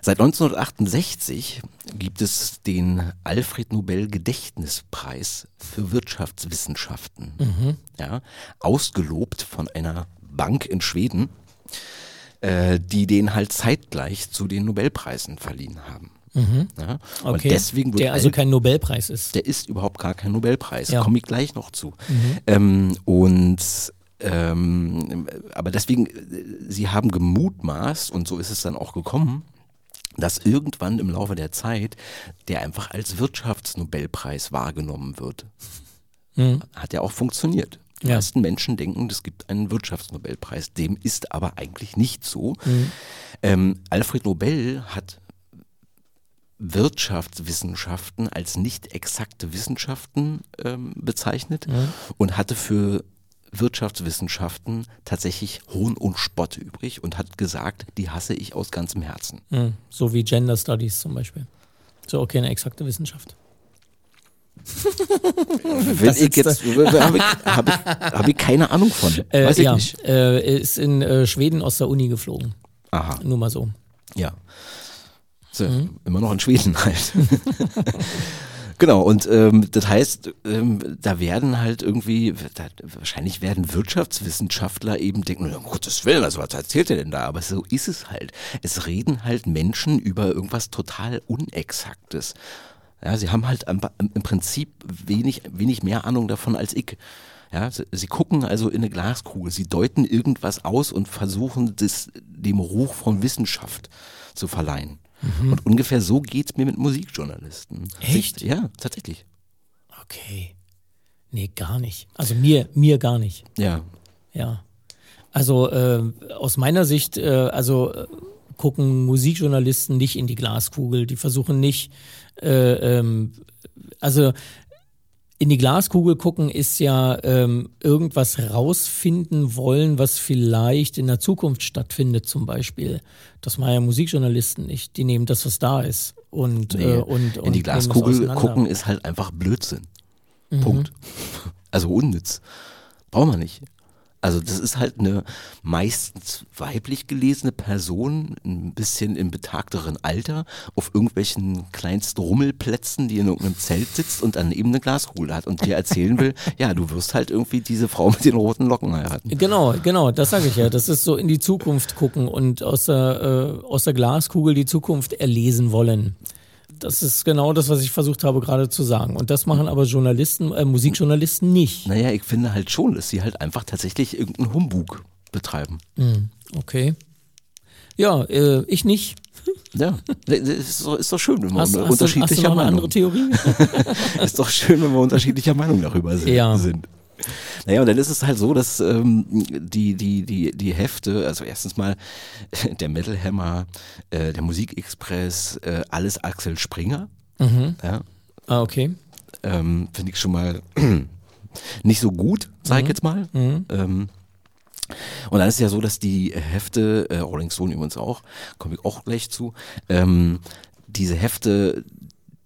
Seit 1968 gibt es den Alfred Nobel Gedächtnispreis für Wirtschaftswissenschaften. Mhm. Ja, ausgelobt von einer Bank in Schweden, äh, die den halt zeitgleich zu den Nobelpreisen verliehen haben. Mhm. Ja, okay. deswegen der also kein Nobelpreis ist. Der ist überhaupt gar kein Nobelpreis. Ja. Komme ich gleich noch zu. Mhm. Ähm, und ähm, aber deswegen, äh, sie haben gemutmaßt, und so ist es dann auch gekommen, dass irgendwann im Laufe der Zeit der einfach als Wirtschaftsnobelpreis wahrgenommen wird. Mhm. Hat ja auch funktioniert. Die ja. meisten Menschen denken, es gibt einen Wirtschaftsnobelpreis. Dem ist aber eigentlich nicht so. Mhm. Ähm, Alfred Nobel hat Wirtschaftswissenschaften als nicht exakte Wissenschaften ähm, bezeichnet mhm. und hatte für Wirtschaftswissenschaften tatsächlich Hohn und Spott übrig und hat gesagt, die hasse ich aus ganzem Herzen. Mhm. So wie Gender Studies zum Beispiel. So, okay, eine exakte Wissenschaft. Wenn ich jetzt habe ich, hab ich, hab ich keine Ahnung von. Äh, Weiß ich ja, nicht. Äh, ist in äh, Schweden aus der Uni geflogen. Aha. Nur mal so. Ja. So, mhm. Immer noch in Schweden halt. Genau, und ähm, das heißt, ähm, da werden halt irgendwie, da, wahrscheinlich werden Wirtschaftswissenschaftler eben denken, um Gottes Willen, also was erzählt er denn da? Aber so ist es halt. Es reden halt Menschen über irgendwas total Unexaktes. Ja, sie haben halt im, Prinzip wenig, wenig mehr Ahnung davon als ich. Ja, sie, sie, gucken also in eine Glaskugel, sie deuten irgendwas aus und versuchen, das dem Ruch von Wissenschaft zu verleihen. Mhm. Und ungefähr so geht es mir mit Musikjournalisten. Echt? Ja, tatsächlich. Okay. Nee, gar nicht. Also mir, mir gar nicht. Ja. Ja. Also äh, aus meiner Sicht, äh, also äh, gucken Musikjournalisten nicht in die Glaskugel. Die versuchen nicht, äh, ähm, also in die Glaskugel gucken ist ja ähm, irgendwas rausfinden wollen, was vielleicht in der Zukunft stattfindet, zum Beispiel. Das machen ja Musikjournalisten nicht. Die nehmen das, was da ist. Und, nee, äh, und, in die Glaskugel gucken ist halt einfach Blödsinn. Mhm. Punkt. Also unnütz. Braucht man nicht. Also das ist halt eine meistens weiblich gelesene Person, ein bisschen im betagteren Alter, auf irgendwelchen kleinsten Rummelplätzen, die in irgendeinem Zelt sitzt und daneben eine Glaskugel hat und dir erzählen will, ja, du wirst halt irgendwie diese Frau mit den roten Locken heiraten. Genau, genau, das sage ich ja. Das ist so in die Zukunft gucken und aus der, äh, aus der Glaskugel die Zukunft erlesen wollen. Das ist genau das, was ich versucht habe gerade zu sagen. Und das machen aber Journalisten, äh, Musikjournalisten nicht. Naja, ich finde halt schon, dass sie halt einfach tatsächlich irgendeinen Humbug betreiben. Mm, okay. Ja, äh, ich nicht. Ja, ist doch, ist doch schön, wenn wir hast, unterschiedlicher hast du, hast du Meinung. andere Theorie? ist doch schön, wenn wir unterschiedlicher Meinung darüber sind. Ja. Naja, und dann ist es halt so, dass ähm, die, die, die, die Hefte, also erstens mal der Metal Hammer, äh, der Musikexpress, äh, alles Axel Springer. Mhm. Ja. Ah, okay. Ähm, Finde ich schon mal nicht so gut, sag ich mhm. jetzt mal. Mhm. Ähm, und dann ist es ja so, dass die Hefte, äh, Rolling Stone übrigens auch, komme ich auch gleich zu, ähm, diese Hefte,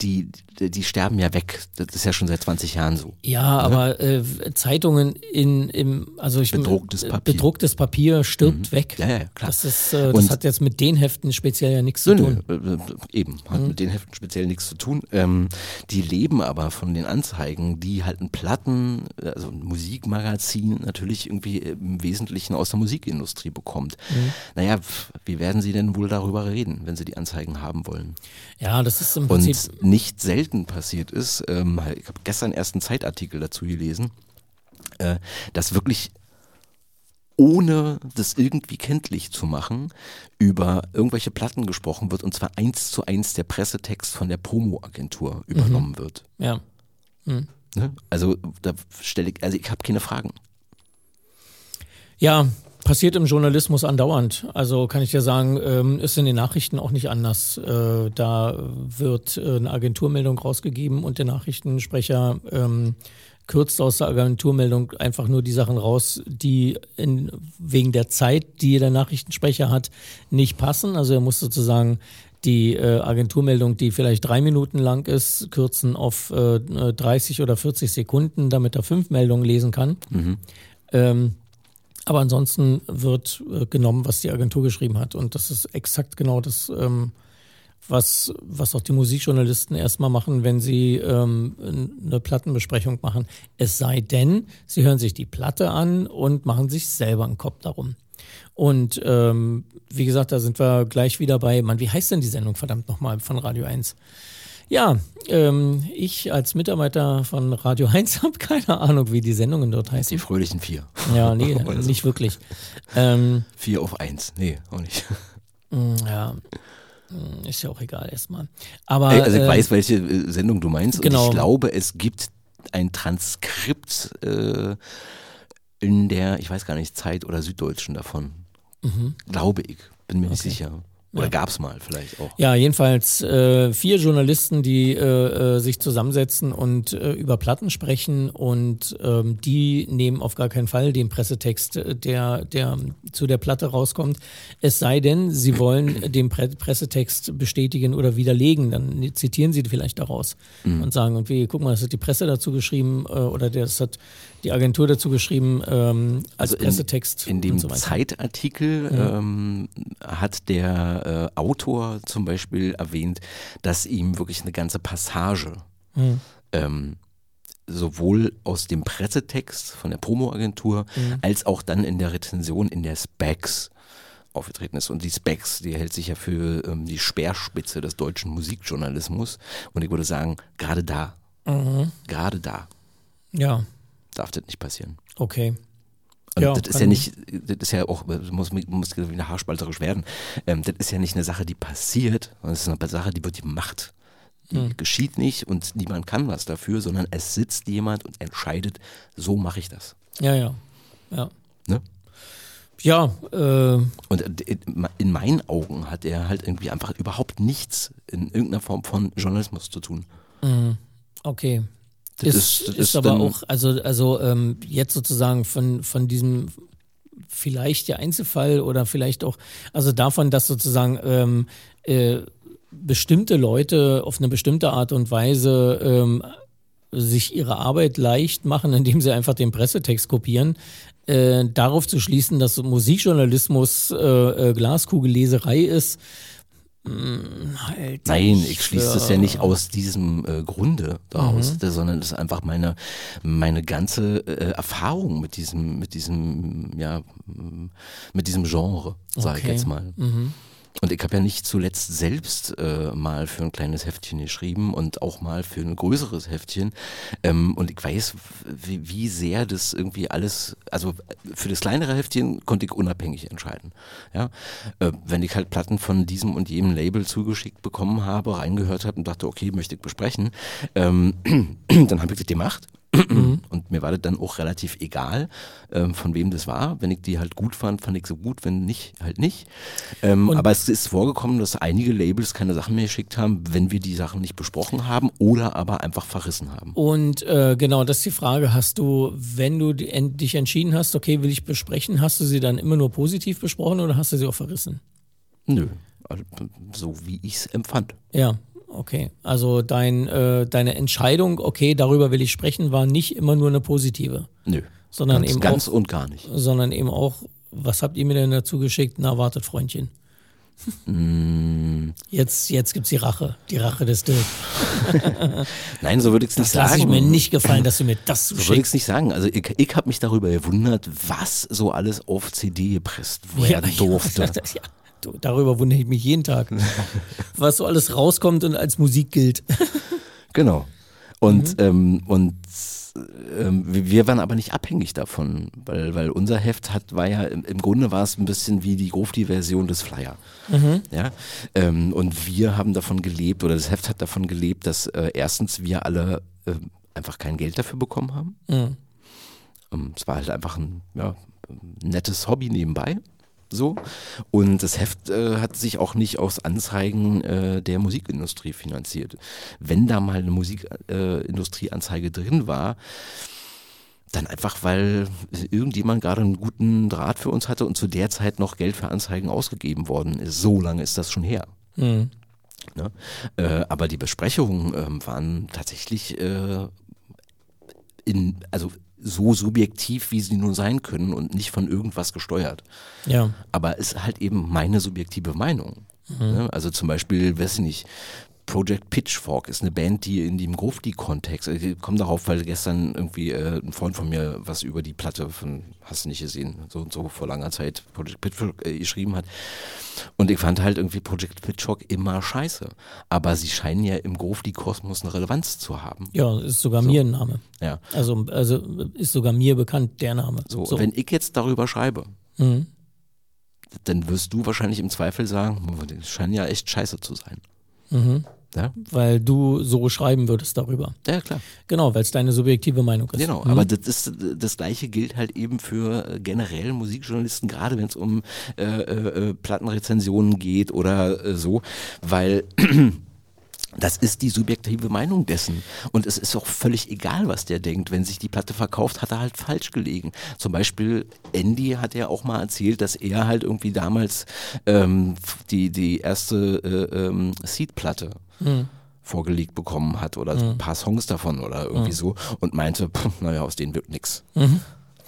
die, die sterben ja weg. Das ist ja schon seit 20 Jahren so. Ja, oder? aber äh, Zeitungen in im also ich bedrucktes Papier, bedrucktes Papier stirbt mhm. weg. Ja, ja, klar. Das ist äh, das hat jetzt mit den Heften speziell ja nichts zu tun. Nö, äh, eben hat mhm. mit den Heften speziell nichts zu tun. Ähm, die leben aber von den Anzeigen, die halt ein Platten, also ein Musikmagazin natürlich irgendwie im Wesentlichen aus der Musikindustrie bekommt. Mhm. Naja, wie werden sie denn wohl darüber reden, wenn sie die Anzeigen haben wollen? Ja, das ist im Prinzip Und nicht selten passiert ist, ähm, ich habe gestern erst einen Zeitartikel dazu gelesen, äh, dass wirklich ohne das irgendwie kenntlich zu machen, über irgendwelche Platten gesprochen wird und zwar eins zu eins der Pressetext von der Promo-Agentur übernommen mhm. wird. Ja. Mhm. Ne? Also da stelle ich, also ich habe keine Fragen. Ja, passiert im Journalismus andauernd. Also kann ich dir sagen, ähm, ist in den Nachrichten auch nicht anders. Äh, da wird äh, eine Agenturmeldung rausgegeben und der Nachrichtensprecher ähm, kürzt aus der Agenturmeldung einfach nur die Sachen raus, die in, wegen der Zeit, die der Nachrichtensprecher hat, nicht passen. Also er muss sozusagen die äh, Agenturmeldung, die vielleicht drei Minuten lang ist, kürzen auf äh, 30 oder 40 Sekunden, damit er fünf Meldungen lesen kann. Mhm. Ähm, aber ansonsten wird äh, genommen, was die Agentur geschrieben hat. Und das ist exakt genau das, ähm, was, was auch die Musikjournalisten erstmal machen, wenn sie ähm, eine Plattenbesprechung machen. Es sei denn, sie hören sich die Platte an und machen sich selber einen Kopf darum. Und ähm, wie gesagt, da sind wir gleich wieder bei, Mann, wie heißt denn die Sendung verdammt nochmal von Radio 1? Ja, ähm, ich als Mitarbeiter von Radio 1 habe keine Ahnung, wie die Sendungen dort heißen. Die fröhlichen vier. Ja, nee, nicht wirklich. Ähm, vier auf eins. Nee, auch nicht. Mm, ja. Mm, ist ja auch egal erstmal. Aber, also ich äh, weiß, welche äh, Sendung du meinst. Genau. Und ich glaube, es gibt ein Transkript äh, in der, ich weiß gar nicht, Zeit oder Süddeutschen davon. Mhm. Glaube ich. Bin mir okay. nicht sicher. Oder ja. gab es mal vielleicht auch? Ja, jedenfalls äh, vier Journalisten, die äh, äh, sich zusammensetzen und äh, über Platten sprechen und ähm, die nehmen auf gar keinen Fall den Pressetext, äh, der, der zu der Platte rauskommt. Es sei denn, sie wollen den Pre Pressetext bestätigen oder widerlegen, dann zitieren sie vielleicht daraus mhm. und sagen, und wie, guck mal, das hat die Presse dazu geschrieben äh, oder das hat die Agentur dazu geschrieben ähm, als also Pressetext. In, in dem so Zeitartikel ja. ähm, hat der äh, Autor zum Beispiel erwähnt, dass ihm wirklich eine ganze Passage mhm. ähm, sowohl aus dem Pressetext von der Promoagentur mhm. als auch dann in der Rezension in der Specs aufgetreten ist. Und die Specs, die hält sich ja für ähm, die Speerspitze des deutschen Musikjournalismus. Und ich würde sagen, gerade da, mhm. gerade da. Ja darf das nicht passieren. Okay. Und ja, das ist ja nicht, das ist ja auch, muss, muss wieder haarspalterisch werden. Ähm, das ist ja nicht eine Sache, die passiert, sondern es ist eine Sache, die wird gemacht. Die hm. geschieht nicht und niemand kann was dafür, sondern es sitzt jemand und entscheidet, so mache ich das. Ja, ja. Ja. Ne? Ja. Äh, und in meinen Augen hat er halt irgendwie einfach überhaupt nichts in irgendeiner Form von Journalismus zu tun. Mhm. Okay. Das ist, ist, ist aber auch, also, also ähm, jetzt sozusagen von, von diesem vielleicht der Einzelfall oder vielleicht auch, also davon, dass sozusagen ähm, äh, bestimmte Leute auf eine bestimmte Art und Weise ähm, sich ihre Arbeit leicht machen, indem sie einfach den Pressetext kopieren, äh, darauf zu schließen, dass Musikjournalismus äh, äh Glaskugelleserei ist, Halt Nein, ich schließe das ja nicht aus diesem äh, Grunde daraus, mhm. sondern das ist einfach meine, meine ganze äh, Erfahrung mit diesem, mit diesem, ja, mit diesem Genre, sage okay. ich jetzt mal. Mhm. Und ich habe ja nicht zuletzt selbst äh, mal für ein kleines Heftchen geschrieben und auch mal für ein größeres Heftchen. Ähm, und ich weiß, wie, wie, sehr das irgendwie alles, also für das kleinere Heftchen konnte ich unabhängig entscheiden. Ja? Äh, wenn ich halt Platten von diesem und jenem Label zugeschickt bekommen habe, reingehört habe und dachte, okay, möchte ich besprechen, ähm, dann habe ich das gemacht. Mhm. Und mir war das dann auch relativ egal, ähm, von wem das war. Wenn ich die halt gut fand, fand ich sie gut, wenn nicht, halt nicht. Ähm, aber es ist vorgekommen, dass einige Labels keine Sachen mehr geschickt haben, wenn wir die Sachen nicht besprochen haben oder aber einfach verrissen haben. Und äh, genau, das ist die Frage, hast du, wenn du dich entschieden hast, okay, will ich besprechen, hast du sie dann immer nur positiv besprochen oder hast du sie auch verrissen? Nö, also, so wie ich es empfand. Ja, okay. Also dein, äh, deine Entscheidung, okay, darüber will ich sprechen, war nicht immer nur eine positive. Nö. Sondern ganz, eben ganz auch, und gar nicht. Sondern eben auch, was habt ihr mir denn dazu geschickt? Na, wartet, Freundchen. Mm. Jetzt, jetzt gibt es die Rache, die Rache des Dirk. Nein, so würde ich es nicht das sagen. Das ich mir nicht gefallen, dass du mir das so So würde ich es nicht sagen. Also ich, ich habe mich darüber gewundert, was so alles auf CD gepresst werden ja, durfte. Ja, ja, darüber wundere ich mich jeden Tag, was so alles rauskommt und als Musik gilt. genau. Und, ähm, und ähm, wir waren aber nicht abhängig davon, weil, weil unser Heft hat, war ja, im, im Grunde war es ein bisschen wie die Grofti-Version des Flyer. Mhm. Ja? Ähm, und wir haben davon gelebt, oder das Heft hat davon gelebt, dass äh, erstens wir alle äh, einfach kein Geld dafür bekommen haben. Mhm. Ähm, es war halt einfach ein ja, nettes Hobby nebenbei. So. Und das Heft äh, hat sich auch nicht aus Anzeigen äh, der Musikindustrie finanziert. Wenn da mal eine Musikindustrieanzeige äh, drin war, dann einfach, weil irgendjemand gerade einen guten Draht für uns hatte und zu der Zeit noch Geld für Anzeigen ausgegeben worden ist. So lange ist das schon her. Mhm. Ne? Äh, aber die Besprechungen ähm, waren tatsächlich äh, in, also so subjektiv, wie sie nun sein können und nicht von irgendwas gesteuert. Ja. Aber es ist halt eben meine subjektive Meinung. Ne? Also zum Beispiel, weiß ich nicht, Project Pitchfork ist eine Band, die in dem Grufti-Kontext, also ich komme darauf, weil gestern irgendwie äh, ein Freund von mir was über die Platte von, hast du nicht gesehen, so und so vor langer Zeit Project Pitchfork äh, geschrieben hat. Und ich fand halt irgendwie Project Pitchfork immer scheiße. Aber sie scheinen ja im Grufti-Kosmos eine Relevanz zu haben. Ja, ist sogar So. mir ein Name. Ja. Also, also ist sogar mir bekannt, der Name. So, Und wenn ich jetzt darüber schreibe, Mhm. dann wirst du wahrscheinlich im Zweifel sagen, das scheint ja echt scheiße zu sein. Mhm. Ja, Weil du so schreiben würdest darüber. ja klar. Genau, weil es deine subjektive Meinung ist. Genau, Mhm. aber das, ist, das gleiche gilt halt eben für äh, generell Musikjournalisten, gerade wenn es um äh, äh, äh, Plattenrezensionen geht oder äh, so, weil das ist die subjektive Meinung dessen. Und es ist auch völlig egal, was der denkt. Wenn sich die Platte verkauft, hat er halt falsch gelegen. Zum Beispiel, Andy hat ja auch mal erzählt, dass er halt irgendwie damals ähm, die, die erste äh, ähm, Seed-Platte vorgelegt bekommen hat oder so ein paar Songs davon oder irgendwie so und meinte, pff, naja, aus denen wird nix.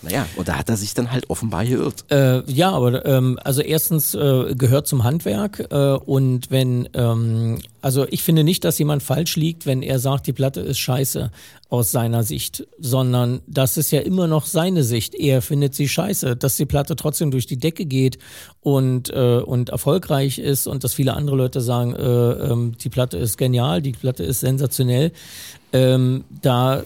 Naja, und da hat er sich dann halt offenbar geirrt. Äh, ja, aber ähm, also erstens äh, gehört zum Handwerk äh, und wenn, ähm, also ich finde nicht, dass jemand falsch liegt, wenn er sagt, die Platte ist scheiße aus seiner Sicht, sondern das ist ja immer noch seine Sicht. Er findet sie scheiße, dass die Platte trotzdem durch die Decke geht und, äh, und erfolgreich ist und dass viele andere Leute sagen, äh, ähm, die Platte ist genial, die Platte ist sensationell. Ähm, da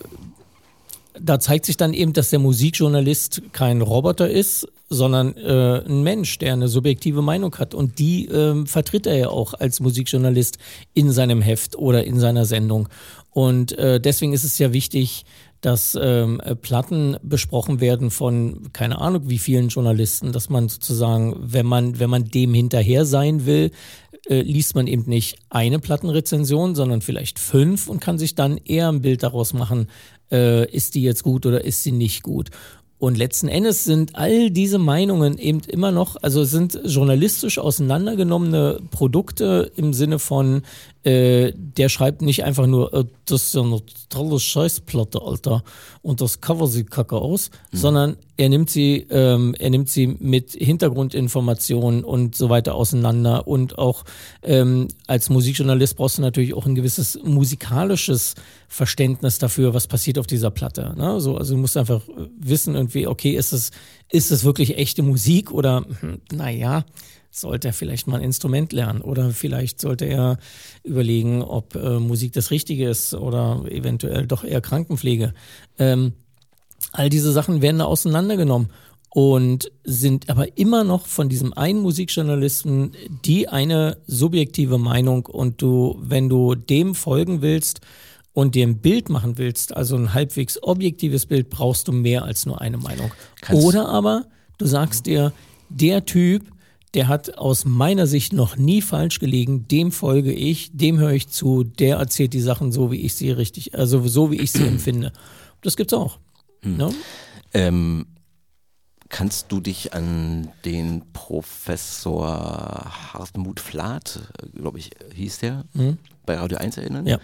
da zeigt sich dann eben, dass der Musikjournalist kein Roboter ist, sondern äh, ein Mensch, der eine subjektive Meinung hat. Und die ähm, vertritt er ja auch als Musikjournalist in seinem Heft oder in seiner Sendung. Und äh, deswegen ist es ja wichtig, dass ähm, äh, Platten besprochen werden von keine Ahnung wie vielen Journalisten, dass man sozusagen, wenn man, wenn man dem hinterher sein will, äh, liest man eben nicht eine Plattenrezension, sondern vielleicht fünf und kann sich dann eher ein Bild daraus machen, äh, ist die jetzt gut oder ist sie nicht gut. Und letzten Endes sind all diese Meinungen eben immer noch, also sind journalistisch auseinandergenommene Produkte im Sinne von, äh, der schreibt nicht einfach nur, äh, das ist ja eine tolle Scheißplatte, Alter, und das Cover sieht kacke aus, sondern er nimmt sie, ähm, er nimmt sie mit Hintergrundinformationen und so weiter auseinander und auch ähm, als Musikjournalist brauchst du natürlich auch ein gewisses musikalisches Verständnis dafür, was passiert auf dieser Platte. Ne? So, also du musst einfach wissen irgendwie, okay, ist es, ist es wirklich echte Musik oder hm, naja, sollte er vielleicht mal ein Instrument lernen oder vielleicht sollte er überlegen, ob äh, Musik das Richtige ist oder eventuell doch eher Krankenpflege. Ähm, all diese Sachen werden da auseinandergenommen und sind aber immer noch von diesem einen Musikjournalisten die eine subjektive Meinung und du, wenn du dem folgen willst und dir ein Bild machen willst, also ein halbwegs objektives Bild, brauchst du mehr als nur eine Meinung. Kannst- Oder aber du sagst dir, der Typ, der hat aus meiner Sicht noch nie falsch gelegen, dem folge ich, dem höre ich zu, der erzählt die Sachen so, wie ich sie richtig, also so wie ich sie empfinde. Das gibt's auch. Ne? Ähm, kannst du dich an den Professor Hartmut Flath, glaube ich, hieß der, bei Radio 1 erinnern? Ja.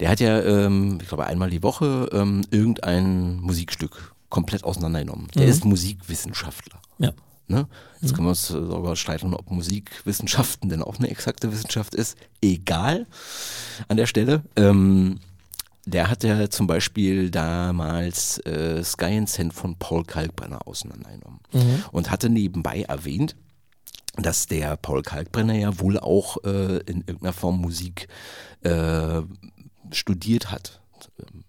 Der hat ja, ähm, ich glaube, einmal die Woche ähm, irgendein Musikstück komplett auseinandergenommen. Der ist Musikwissenschaftler. Ja. Ne? Jetzt können wir uns äh, darüber streiten, ob Musikwissenschaften denn auch eine exakte Wissenschaft ist. Egal an der Stelle. Ähm, der hat ja zum Beispiel damals äh, Sky and Sand von Paul Kalkbrenner auseinandergenommen und hatte nebenbei erwähnt, dass der Paul Kalkbrenner ja wohl auch äh, in irgendeiner Form Musik äh, studiert hat.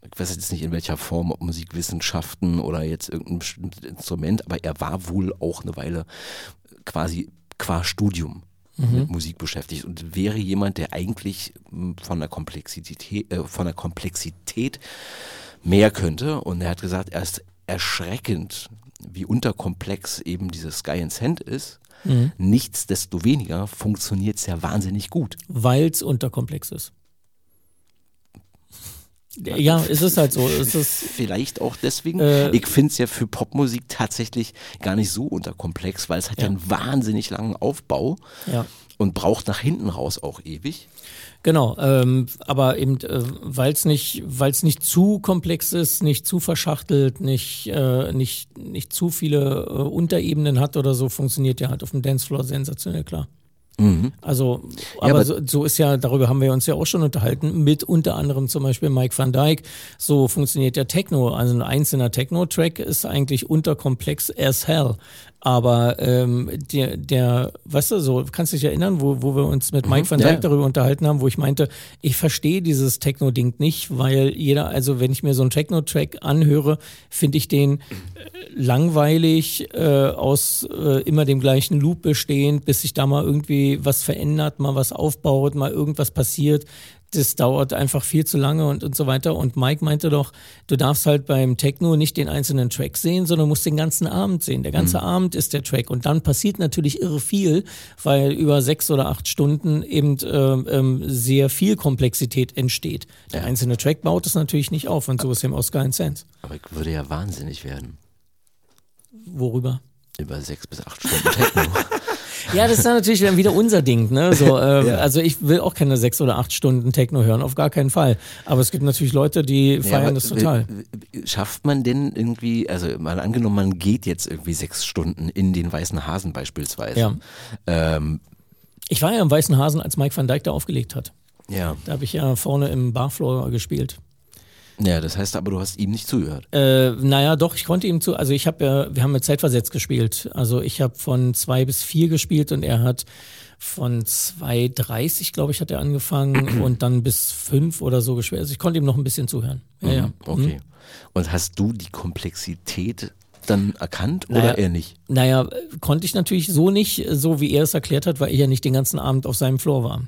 Ich weiß jetzt nicht in welcher Form, ob Musikwissenschaften oder jetzt irgendein bestimmtes Instrument, aber er war wohl auch eine Weile quasi qua Studium mhm. mit Musik beschäftigt und wäre jemand, der eigentlich hm, von der Komplexität, äh, von der Komplexität mehr könnte. Und er hat gesagt, er ist erschreckend, wie unterkomplex eben dieses Sky and Sand ist. Mhm. Nichtsdestoweniger funktioniert es ja wahnsinnig gut. Weil es unterkomplex ist. Ja, ist es halt so. Ist es, Vielleicht auch deswegen. Äh, ich finde es ja für Popmusik tatsächlich gar nicht so unterkomplex, weil es hat ja, ja einen wahnsinnig langen Aufbau ja. und braucht nach hinten raus auch ewig. Genau, ähm, aber eben, äh, weil es nicht, weil es nicht zu komplex ist, nicht zu verschachtelt, nicht, äh, nicht, nicht zu viele äh, Unterebenen hat oder so, funktioniert ja halt auf dem Dancefloor sensationell klar. Mhm. Also, aber, ja, aber so, so, ist ja, darüber haben wir uns ja auch schon unterhalten, mit unter anderem zum Beispiel Mike van Dyke. So funktioniert ja Techno. Also ein einzelner Techno-Track ist eigentlich unterkomplex as hell. Aber ähm, der, der, weißt du, so, kannst du dich erinnern, wo, wo wir uns mit Mike mhm, van Dijk ja. darüber unterhalten haben, wo ich meinte, ich verstehe dieses Techno-Ding nicht, weil jeder, also wenn ich mir so einen Techno-Track anhöre, finde ich den äh, langweilig, äh, aus äh, immer dem gleichen Loop bestehend, bis sich da mal irgendwie was verändert, mal was aufbaut, mal irgendwas passiert das dauert einfach viel zu lange und, und so weiter. Und Mike meinte doch, du darfst halt beim Techno nicht den einzelnen Track sehen, sondern musst den ganzen Abend sehen. Der ganze mhm. Abend ist der Track. Und dann passiert natürlich irre viel, weil über sechs oder acht Stunden eben äh, ähm, sehr viel Komplexität entsteht. Der ja. einzelne Track baut es natürlich nicht auf und so ist eben auch Sky Sense. Aber ich würde ja wahnsinnig werden. Worüber? Über sechs bis acht Stunden Techno. Ja, das ist dann natürlich dann wieder unser Ding. Ne? So, äh, ja. Also ich will auch keine sechs oder acht Stunden Techno hören, auf gar keinen Fall. Aber es gibt natürlich Leute, die feiern ja, das total. Schafft man denn irgendwie, also mal angenommen, man geht jetzt irgendwie sechs Stunden in den Weißen Hasen beispielsweise. Ja. Ähm, ich war ja im Weißen Hasen, als Mike van Dijk da aufgelegt hat. Ja. Da habe ich ja vorne im Barfloor gespielt. Ja, das heißt aber, du hast ihm nicht zugehört. Äh, naja, doch, ich konnte ihm zu. Also ich habe ja, wir haben mit Zeitversetzt gespielt. Also ich habe von zwei bis vier gespielt und er hat von 2,30, glaube ich, hat er angefangen und dann bis fünf oder so gespielt. Also ich konnte ihm noch ein bisschen zuhören. Ja, mhm, ja. Okay. Mhm. Und hast du die Komplexität dann erkannt naja, oder eher nicht? Naja, konnte ich natürlich so nicht, so wie er es erklärt hat, weil ich ja nicht den ganzen Abend auf seinem Floor war.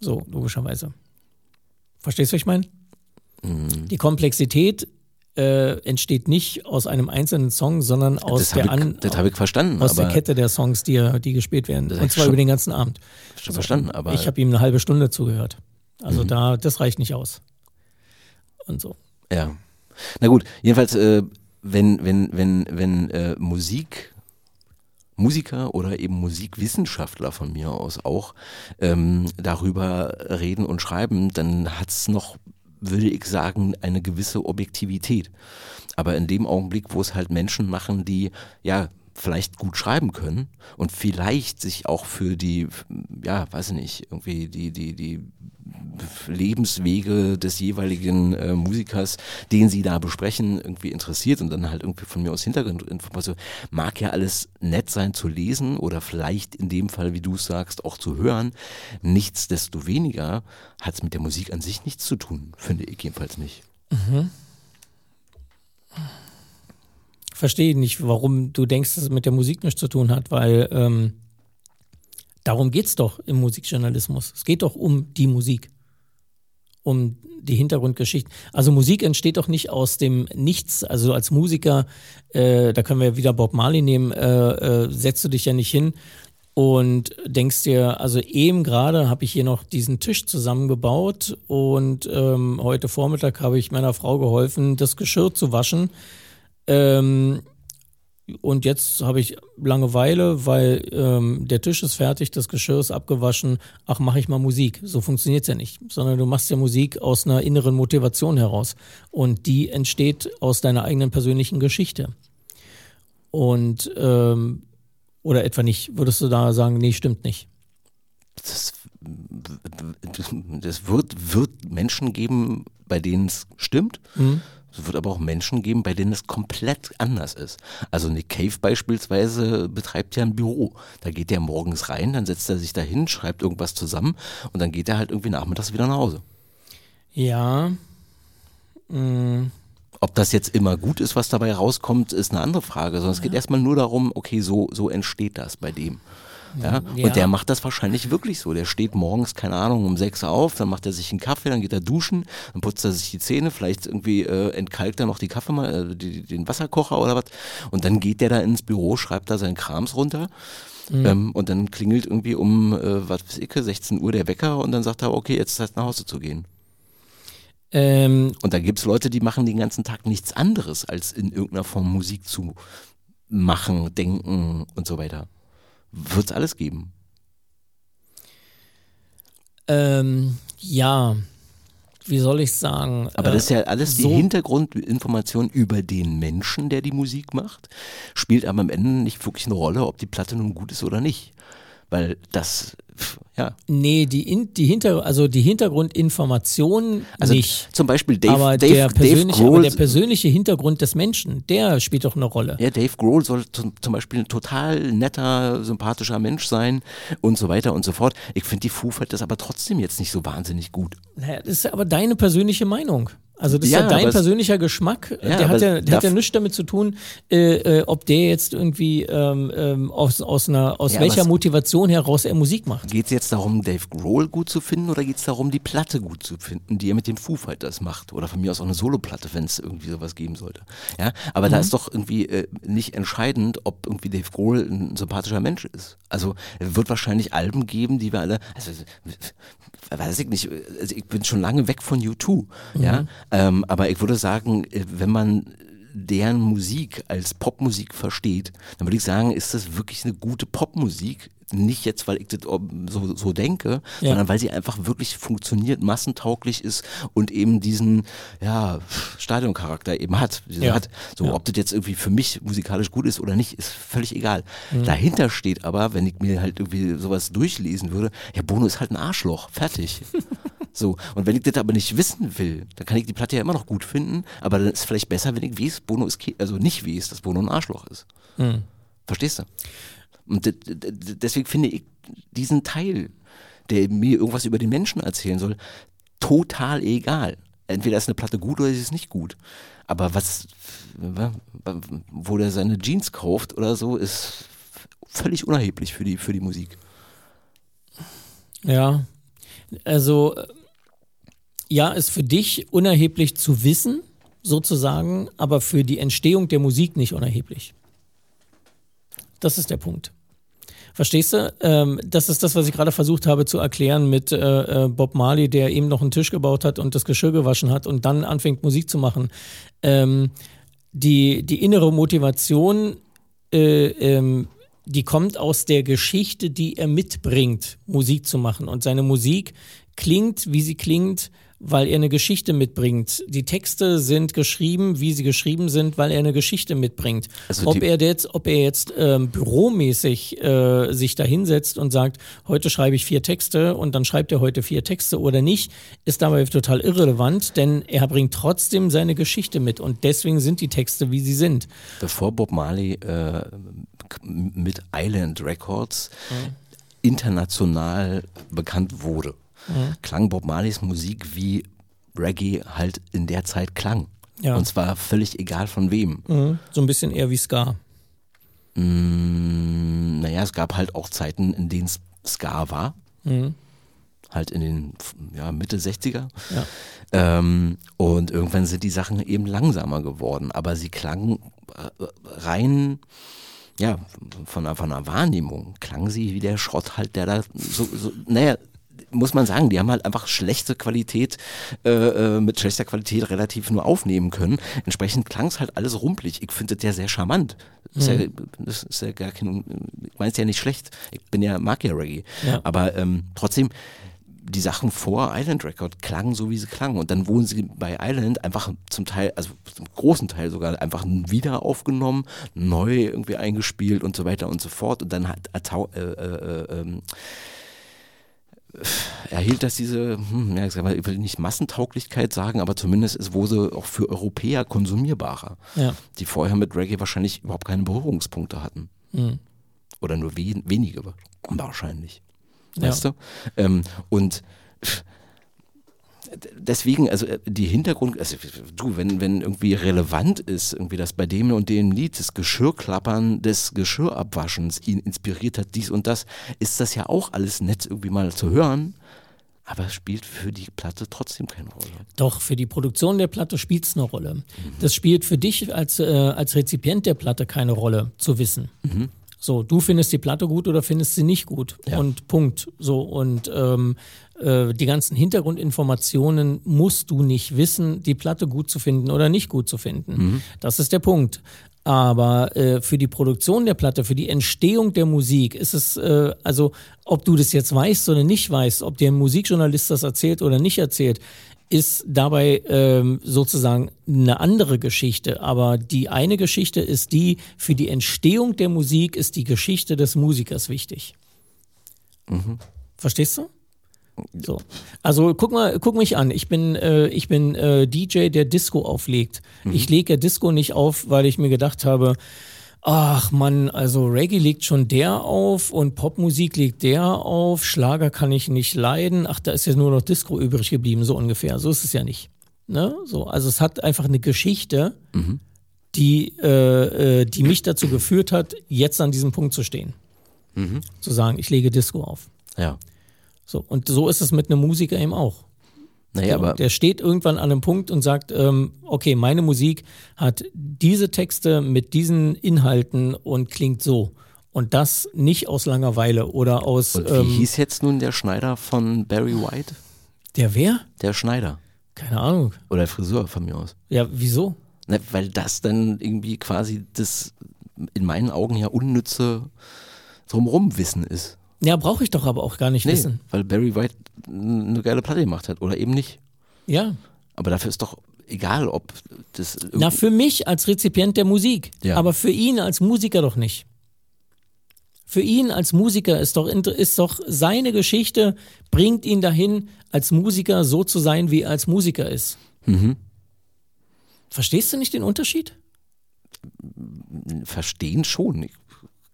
So, logischerweise. Verstehst du, was ich meine? Die Komplexität äh, entsteht nicht aus einem einzelnen Song, sondern aus der ich, das habe ich verstanden, aus der Kette der Songs, die, die gespielt werden. Und zwar über den ganzen Abend. Schon verstanden, aber ich habe ihm eine halbe Stunde zugehört. Also mhm. da, das reicht nicht aus. Und so. Ja. Na gut, jedenfalls, äh, wenn, wenn, wenn, wenn äh, Musik Musiker oder eben Musikwissenschaftler von mir aus auch ähm, darüber reden und schreiben, dann hat es noch würde ich sagen, eine gewisse Objektivität. Aber in dem Augenblick, wo es halt Menschen machen, die ja vielleicht gut schreiben können und vielleicht sich auch für die, ja, weiß ich nicht, irgendwie die, die, die Lebenswege des jeweiligen äh, Musikers, den sie da besprechen, irgendwie interessiert und dann halt irgendwie von mir aus Hintergrundinformation. Mag ja alles nett sein zu lesen oder vielleicht in dem Fall, wie du sagst, auch zu hören. Nichtsdestoweniger hat es mit der Musik an sich nichts zu tun, finde ich jedenfalls nicht. Mhm. Verstehe nicht, warum du denkst, dass es mit der Musik nichts zu tun hat, weil ähm, darum geht es doch im Musikjournalismus. Es geht doch um die Musik um die Hintergrundgeschichten. Also Musik entsteht doch nicht aus dem Nichts. Also als Musiker, äh, da können wir wieder Bob Marley nehmen, äh, äh, setzt du dich ja nicht hin und denkst dir, also eben gerade habe ich hier noch diesen Tisch zusammengebaut und ähm, heute Vormittag habe ich meiner Frau geholfen, das Geschirr zu waschen. Ähm, und jetzt habe ich Langeweile, weil ähm, der Tisch ist fertig, das Geschirr ist abgewaschen. Ach, mache ich mal Musik. So funktioniert es ja nicht. Sondern du machst ja Musik aus einer inneren Motivation heraus. Und die entsteht aus deiner eigenen persönlichen Geschichte. Und, ähm, oder etwa nicht. Würdest du da sagen, nee, stimmt nicht? Das, das wird, wird Menschen geben, bei denen es stimmt. Mhm. Es wird aber auch Menschen geben, bei denen es komplett anders ist. Also Nick Cave beispielsweise betreibt ja ein Büro. Da geht er morgens rein, dann setzt er sich dahin, schreibt irgendwas zusammen und dann geht er halt irgendwie nachmittags wieder nach Hause. Ja. Ob das jetzt immer gut ist, was dabei rauskommt, ist eine andere Frage, sondern es geht erstmal nur darum, okay, so, so entsteht das bei dem. Ja? Ja. Und der macht das wahrscheinlich wirklich so. Der steht morgens, keine Ahnung, um sechs auf, dann macht er sich einen Kaffee, dann geht er duschen, dann putzt er sich die Zähne, vielleicht irgendwie äh, entkalkt er noch die Kaffee, äh, die, den Wasserkocher oder was. Und dann geht der da ins Büro, schreibt da seinen Krams runter. Ähm, und dann klingelt irgendwie um, äh, was weiß ich, 16 Uhr der Wecker und dann sagt er, okay, jetzt ist Zeit nach Hause zu gehen. Ähm, Und da gibt's Leute, die machen den ganzen Tag nichts anderes, als in irgendeiner Form Musik zu machen, denken und so weiter. Wird's alles geben. ähm, ja, wie soll ich sagen? Aber Äh, das ist ja alles die so- Hintergrundinformation über den Menschen, der die Musik macht, spielt aber am Ende nicht wirklich eine Rolle, ob die Platte nun gut ist oder nicht. Weil das, ja. Nee, die, in, die, Hinter, also die Hintergrundinformation Also nicht. zum Beispiel Dave, aber, Dave, der Dave persönliche, aber Grohl der persönliche Hintergrund des Menschen, der spielt doch eine Rolle. Ja, Dave Grohl soll zum, zum Beispiel ein total netter, sympathischer Mensch sein und so weiter und so fort. Ich finde die Foo Fighters aber trotzdem jetzt nicht so wahnsinnig gut. Naja, das ist aber deine persönliche Meinung. Also das Ja, ist ja dein persönlicher Geschmack. Ja, der hat ja, der hat ja nichts damit zu tun, äh, äh, ob der jetzt irgendwie ähm, ähm, aus, aus, einer, aus Ja, welcher Motivation heraus er Musik macht. Geht es jetzt darum, Dave Grohl gut zu finden oder geht es darum, die Platte gut zu finden, die er mit den Foo Fighters macht? Oder von mir aus auch eine Soloplatte, wenn es irgendwie sowas geben sollte. Ja, aber Mhm. da ist doch irgendwie äh, nicht entscheidend, ob irgendwie Dave Grohl ein sympathischer Mensch ist. Also es wird wahrscheinlich Alben geben, die wir alle, also weiß ich nicht, also ich bin schon lange weg von U2, ja, ähm, aber ich würde sagen, äh, wenn man deren Musik als Popmusik versteht, dann würde ich sagen, ist das wirklich eine gute Popmusik. Nicht jetzt, weil ich das so, so denke, Ja. sondern weil sie einfach wirklich funktioniert, massentauglich ist und eben diesen ja, Stadioncharakter eben hat. Ja. hat. So, Ja. ob das jetzt irgendwie für mich musikalisch gut ist oder nicht, ist völlig egal. Dahinter steht aber, wenn ich mir halt irgendwie sowas durchlesen würde, ja, Bono ist halt ein Arschloch. Fertig. So, und wenn ich das aber nicht wissen will, dann kann ich die Platte ja immer noch gut finden, aber dann ist es vielleicht besser, wenn ich weiß, Bono ist, also nicht weiß, dass Bono ein Arschloch ist. Verstehst du? Und deswegen finde ich diesen Teil, der mir irgendwas über den Menschen erzählen soll, total egal. Entweder ist eine Platte gut oder sie ist nicht gut. Aber was, wo der seine Jeans kauft oder so, ist völlig unerheblich für die, für die Musik. Ja, also ja, ist für dich unerheblich zu wissen, sozusagen, aber für die Entstehung der Musik nicht unerheblich. Das ist der Punkt. Verstehst du? Ähm, das ist das, was ich gerade versucht habe zu erklären mit äh, äh, Bob Marley, der eben noch einen Tisch gebaut hat und das Geschirr gewaschen hat und dann anfängt Musik zu machen. Ähm, die, die innere Motivation, äh, ähm, die kommt aus der Geschichte, die er mitbringt, Musik zu machen. Und seine Musik klingt, wie sie klingt, weil er eine Geschichte mitbringt. Die Texte sind geschrieben, wie sie geschrieben sind, weil er eine Geschichte mitbringt. Also ob er jetzt, ob er jetzt ähm, büromäßig äh, sich da hinsetzt und sagt, heute schreibe ich vier Texte und dann schreibt er heute vier Texte oder nicht, ist dabei total irrelevant, denn er bringt trotzdem seine Geschichte mit und deswegen sind die Texte, wie sie sind. Bevor Bob Marley äh, mit Island Records international bekannt wurde, klang Bob Marleys Musik wie Reggae halt in der Zeit klang. Ja. Und zwar völlig egal von wem. Mhm. So ein bisschen eher wie Ska. Mm, naja, es gab halt auch Zeiten, in denen es Ska war. Mhm. Halt in den ja, Mitte 60er. Ja. Ähm, und irgendwann sind die Sachen eben langsamer geworden. Aber sie klangen äh, rein, ja, von, einer- von einer Wahrnehmung, klangen sie wie der Schrott halt, der da so, so naja, muss man sagen, die haben halt einfach schlechte Qualität, äh, äh, mit schlechter Qualität relativ nur aufnehmen können. Entsprechend klang es halt alles rumpelig. Ich finde das ja sehr charmant. Ist, ja, das ist ja gar kein, ich meine es ja nicht schlecht. Ich bin ja, mag ja Reggae. Ja. Aber ähm, trotzdem, die Sachen vor Island Record klangen so, wie sie klangen. Und dann wurden sie bei Island einfach zum Teil, also zum großen Teil sogar einfach wieder aufgenommen, neu irgendwie eingespielt und so weiter und so fort. Und dann hat äh, äh, äh, ähm, erhielt das diese, hm, ja, ich will nicht Massentauglichkeit sagen, aber zumindest es wurde auch für Europäer konsumierbarer, Ja. die vorher mit Reggae wahrscheinlich überhaupt keine Berührungspunkte hatten. Mhm. Oder nur wen, wenige wahrscheinlich. Ja. Weißt du? Ähm, und deswegen, also äh, die Hintergrund, also du, wenn, wenn irgendwie relevant ist, irgendwie das bei dem und dem Lied, das Geschirrklappern des Geschirrabwaschens ihn inspiriert hat, dies und das, ist das ja auch alles nett irgendwie mal zu hören. Aber es spielt für die Platte trotzdem keine Rolle. Doch, für die Produktion der Platte spielt es eine Rolle. Mhm. Das spielt für dich als, äh, als Rezipient der Platte keine Rolle, zu wissen. Mhm. So, du findest die Platte gut oder findest sie nicht gut. Ja. Und Punkt. So, und ähm, äh, die ganzen Hintergrundinformationen musst du nicht wissen, die Platte gut zu finden oder nicht gut zu finden. Mhm. Das ist der Punkt. Aber äh, für die Produktion der Platte, für die Entstehung der Musik ist es, äh, also ob du das jetzt weißt oder nicht weißt, ob dir ein Musikjournalist das erzählt oder nicht erzählt, ist dabei ähm, sozusagen eine andere Geschichte. Aber die eine Geschichte ist die, für die Entstehung der Musik ist die Geschichte des Musikers wichtig. Mhm. Verstehst du? So. Also guck mal, guck mich an. Ich bin, äh, ich bin äh, DJ, der Disco auflegt. Mhm. Ich lege ja Disco nicht auf, weil ich mir gedacht habe, ach man, also Reggae legt schon der auf und Popmusik legt der auf, Schlager kann ich nicht leiden, ach, da ist jetzt nur noch Disco übrig geblieben, so ungefähr. So ist es ja nicht. Ne? So, also es hat einfach eine Geschichte, mhm. die, äh, äh, die mich dazu geführt hat, jetzt an diesem Punkt zu stehen. Mhm. Zu sagen, ich lege Disco auf. Ja. So, und so ist es mit einem Musiker eben auch. Naja, aber der steht irgendwann an einem Punkt und sagt, ähm, okay, meine Musik hat diese Texte mit diesen Inhalten und klingt so. Und das nicht aus Langeweile oder aus. Und wie ähm, hieß jetzt nun der Schneider von Barry White? Der wer? Der Schneider. Keine Ahnung. Oder der Friseur von mir aus. Ja, wieso? Na, weil das dann irgendwie quasi das in meinen Augen ja unnütze Drumherum-Wissen ist. Ja, brauche ich doch aber auch gar nicht nee, wissen. Weil Barry White eine geile Platte gemacht hat oder eben nicht. Ja. Aber dafür ist doch egal, ob das. Na, für mich als Rezipient der Musik. Ja. Aber für ihn als Musiker doch nicht. Für ihn als Musiker ist doch, ist doch seine Geschichte, bringt ihn dahin, als Musiker so zu sein, wie er als Musiker ist. Mhm. Verstehst du nicht den Unterschied? Verstehen schon. Ich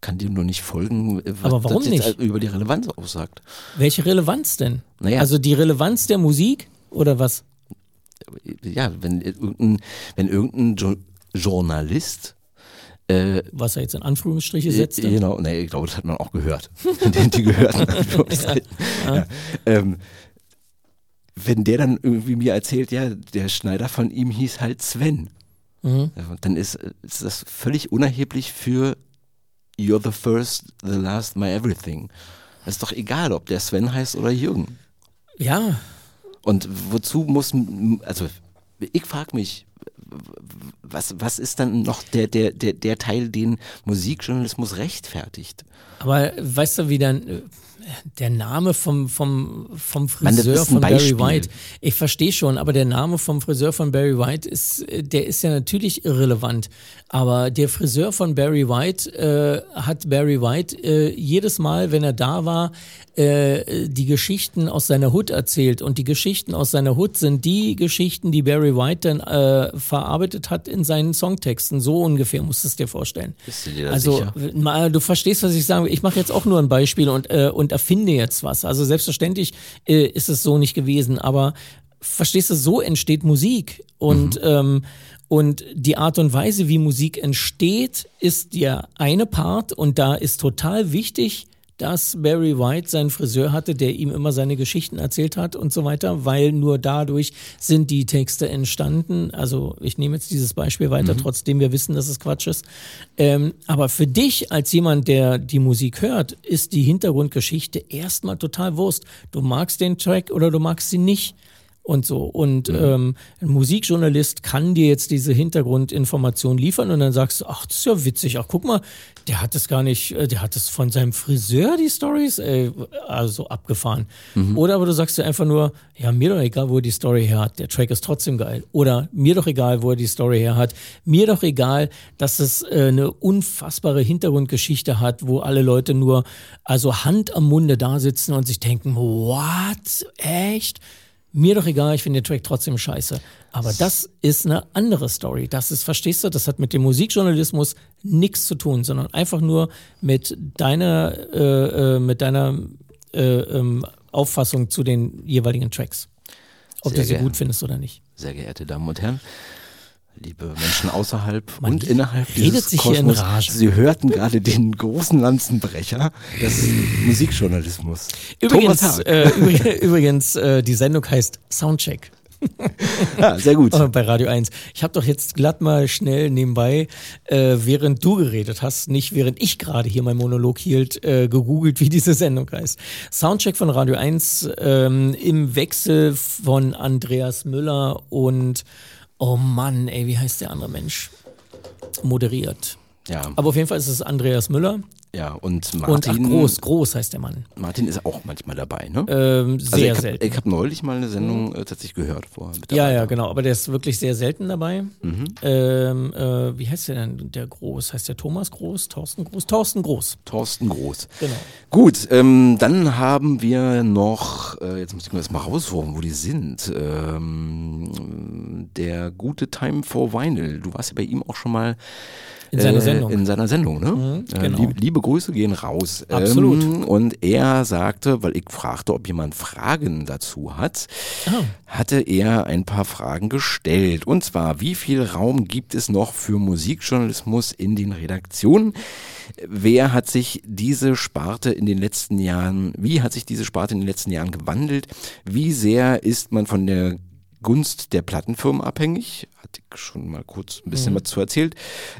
kann dir nur nicht folgen, was Aber warum das nicht? über die Relevanz aussagt. Welche Relevanz denn? Naja. Also die Relevanz der Musik oder was? Ja, wenn irgendein, wenn irgendein jo Journalist äh, Was er jetzt in Anführungsstriche setzt. Genau, nee, ich glaube, das hat man auch gehört. die, gehörten. ja. ja. Ähm, wenn der dann irgendwie mir erzählt, ja, der Schneider von ihm hieß halt Sven, mhm. dann ist, ist das völlig unerheblich für You're the first, the last, my everything. Ist doch egal, ob der Sven heißt oder Jürgen. Ja. Und wozu muss, also ich frage mich, was, was ist dann noch der, der, der, der Teil, den Musikjournalismus rechtfertigt? Aber weißt du, wie dann, der Name vom, vom, vom Friseur Mann, von Barry White, ich verstehe schon, aber der Name vom Friseur von Barry White ist, der ist ja natürlich irrelevant. Aber der Friseur von Barry White äh, hat Barry White äh, jedes Mal, wenn er da war, äh, die Geschichten aus seiner Hut erzählt. Und die Geschichten aus seiner Hut sind die Geschichten, die Barry White dann äh, verarbeitet hat in seinen Songtexten. So ungefähr musst du es dir vorstellen. Bist du dir also, sicher? Mal, du verstehst, was ich sage. Ich mache jetzt auch nur ein Beispiel und, äh, und erfinde jetzt was. Also selbstverständlich äh, ist es so nicht gewesen, aber verstehst du, so entsteht Musik. Und, mhm. ähm, und die Art und Weise, wie Musik entsteht, ist der eine Part und da ist total wichtig, dass Barry White seinen Friseur hatte, der ihm immer seine Geschichten erzählt hat und so weiter, weil nur dadurch sind die Texte entstanden. Also ich nehme jetzt dieses Beispiel weiter, mhm. trotzdem wir wissen, dass es Quatsch ist. Ähm, aber für dich als jemand, der die Musik hört, ist die Hintergrundgeschichte erstmal total Wurst. Du magst den Track oder du magst sie nicht und so. Und mhm. ähm, ein Musikjournalist kann dir jetzt diese Hintergrundinformation liefern und dann sagst du, ach, das ist ja witzig, ach, guck mal, der hat es gar nicht, äh, der hat es von seinem Friseur, die Stories, ey, also abgefahren. Mhm. Oder aber du sagst dir einfach nur, ja, mir doch egal, wo er die Story her hat, der Track ist trotzdem geil. Oder mir doch egal, wo er die Story her hat. Mir doch egal, dass es äh, eine unfassbare Hintergrundgeschichte hat, wo alle Leute nur, also Hand am Munde da sitzen und sich denken, what? Echt? Mir doch egal, ich finde den Track trotzdem scheiße. Aber das ist eine andere Story. Das ist, verstehst du, das hat mit dem Musikjournalismus nichts zu tun, sondern einfach nur mit deiner, äh, äh, mit deiner äh, ähm, Auffassung zu den jeweiligen Tracks. Ob Sehr du sie gut findest oder nicht. Sehr geehrte Damen und Herren, liebe Menschen außerhalb Man und innerhalb redet dieses sich hier in Kosmos. Sie hörten gerade den großen Lanzenbrecher des Musikjournalismus. Übrigens, äh, übrig- übrigens äh, die Sendung heißt Soundcheck. ja, sehr gut. Bei Radio 1. Ich habe doch jetzt glatt mal schnell nebenbei, äh, während du geredet hast, nicht während ich gerade hier meinen Monolog hielt, äh, gegoogelt, wie diese Sendung heißt. Soundcheck von Radio 1 ähm, im Wechsel von Andreas Müller und, oh Mann, ey, wie heißt der andere Mensch? Moderiert. Ja, Aber auf jeden Fall ist es Andreas Müller ja und und ach, Martin, Groß, Groß heißt der Mann. Martin ist auch manchmal dabei, ne? Ähm, also sehr ich selten. habe hab neulich mal eine Sendung äh, tatsächlich gehört vorher. Mit Ja, ja, genau. Aber der ist wirklich sehr selten dabei. Mhm. Ähm, äh, wie heißt der denn, der Groß? Heißt der Thomas Groß? Thorsten Groß? Thorsten Groß. Thorsten Groß. Genau. Gut, ähm, dann haben wir noch, äh, jetzt muss ich mir das mal raussuchen, wo die sind. Ähm, der gute Time for Vinyl. Du warst ja bei ihm auch schon mal In seiner äh, Sendung. In seiner Sendung, ne? Mhm, Äh, genau. liebe, liebe Grüße gehen raus. Absolut. Ähm, und er sagte, weil ich fragte, ob jemand Fragen dazu hat, Ah. hatte er ein paar Fragen gestellt. Und zwar, wie viel Raum gibt es noch für Musikjournalismus in den Redaktionen? Wer hat sich diese Sparte in den letzten Jahren, wie hat sich diese Sparte in den letzten Jahren gewandelt? Wie sehr ist man von der Gunst der Plattenfirmen abhängig? Hatte ich schon mal kurz ein bisschen was zu erzählt.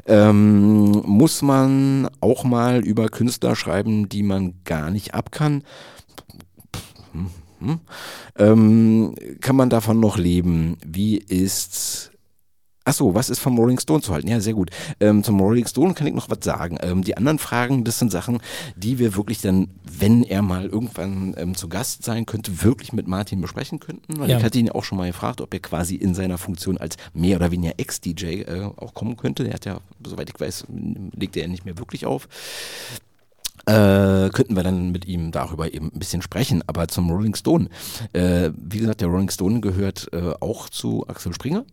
Ähm, muss man auch mal über Künstler schreiben, die man gar nicht ab kann? Hm, hm. Ähm, kann man davon noch leben? Wie ist Ach so, was ist vom Rolling Stone zu halten? Ja, sehr gut. Ähm, zum Rolling Stone kann ich noch was sagen. Ähm, die anderen Fragen, das sind Sachen, die wir wirklich dann, wenn er mal irgendwann ähm, zu Gast sein könnte, wirklich mit Martin besprechen könnten. Weil Ja. ich hatte ihn auch schon mal gefragt, ob er quasi in seiner Funktion als mehr oder weniger Ex-DJ äh, auch kommen könnte. Er hat ja, soweit ich weiß, legt er nicht mehr wirklich auf. Äh, könnten wir dann mit ihm darüber eben ein bisschen sprechen. Aber zum Rolling Stone. Äh, wie gesagt, der Rolling Stone gehört äh, auch zu Axel Springer.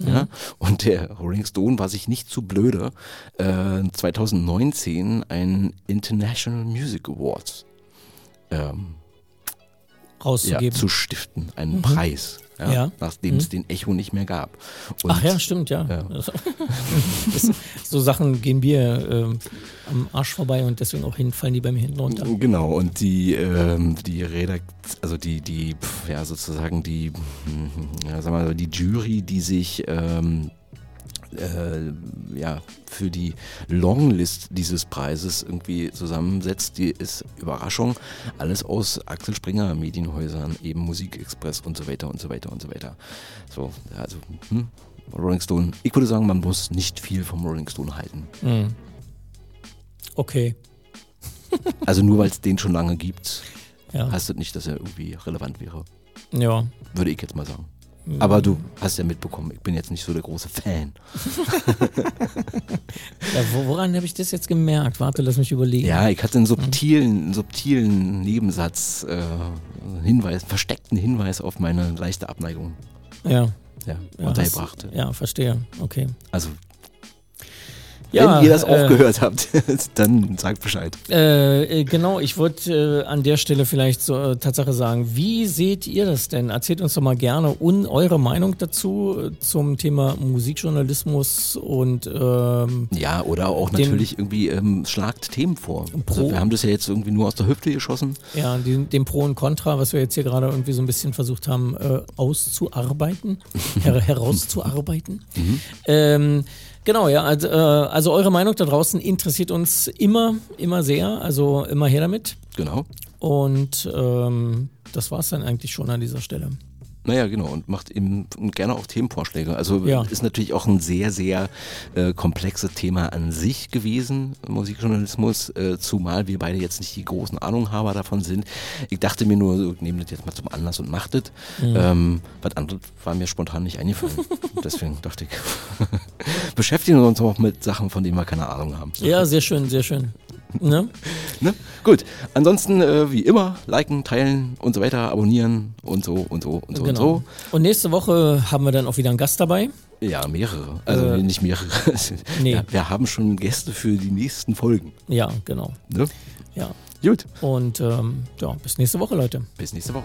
Ja, und der Rolling Stone war sich nicht zu blöde, äh, 2019 ein International Music Awards ähm, ja, Rauszugeben. zu stiften, einen Preis, ja, Mhm. Ja. nachdem es den Echo nicht mehr gab. Und Ach ja, stimmt, ja. Ja. Das, so Sachen gehen mir ähm, am Arsch vorbei und deswegen auch hin, fallen die bei mir hinten runter. Genau, und die, ähm, die Redakt, also die, die, ja, sozusagen die, hm, ja, sag mal, die Jury, die sich, ähm, äh, ja, für die Longlist dieses Preises irgendwie zusammensetzt, die ist Überraschung. Alles aus Axel Springer Medienhäusern, eben Musikexpress und so weiter und so weiter und so weiter. So, also, hm, Rolling Stone. Ich würde sagen, man muss nicht viel vom Rolling Stone halten. Hm. Okay, Also nur weil es den schon lange gibt, ja. heißt das nicht, dass er irgendwie relevant wäre. ja. Würde ich jetzt mal sagen. Aber du hast ja mitbekommen, ich bin jetzt nicht so der große Fan. ja wo, woran habe ich das jetzt gemerkt? Warte, lass mich überlegen. Ja, ich hatte einen subtilen, einen subtilen Nebensatz, äh, Hinweis, versteckten Hinweis auf meine leichte Abneigung ja. ja, ja, untergebracht. hast- ja verstehe. Okay. Also, Ja, wenn ihr das auch äh, gehört habt, dann sagt Bescheid. Äh, äh, genau, ich wollte äh, an der Stelle vielleicht so äh, Tatsache sagen, wie seht ihr das denn? Erzählt uns doch mal gerne un eure Meinung dazu äh, zum Thema Musikjournalismus und ähm, Ja, oder auch Den- natürlich irgendwie ähm, schlagt Themen vor. Also wir haben das ja jetzt irgendwie nur aus der Hüfte geschossen. ja, dem, dem Pro und Contra, was wir jetzt hier gerade irgendwie so ein bisschen versucht haben auszuarbeiten, her herauszuarbeiten. Ähm, genau, ja, also, äh, also eure Meinung da draußen interessiert uns immer, immer sehr, also immer her damit. Genau. Und ähm, das war es dann eigentlich schon an dieser Stelle. Naja, genau, und macht eben gerne auch Themenvorschläge. Also Ja. ist natürlich auch ein sehr, sehr äh, komplexes Thema an sich gewesen, Musikjournalismus, äh, zumal wir beide jetzt nicht die großen Ahnunghaber davon sind. Ich dachte mir nur, so, nehmt das jetzt mal zum Anlass und macht das. Mhm. Ähm, was anderes war mir spontan nicht eingefallen. Deswegen dachte ich, beschäftigen wir uns auch mit Sachen, von denen wir keine Ahnung haben. Ja, sehr schön, sehr schön. Ne? Ne? Gut, ansonsten äh, wie immer, liken, teilen und so weiter, abonnieren und so und so und so und Genau. so. Und nächste Woche haben wir dann auch wieder einen Gast dabei. Ja, mehrere. Also Äh, nicht mehrere. nee. Ja, wir haben schon Gäste für die nächsten Folgen. Ja, genau. Ne? Ja. Gut, Und ähm, ja, bis nächste Woche, Leute. bis nächste Woche.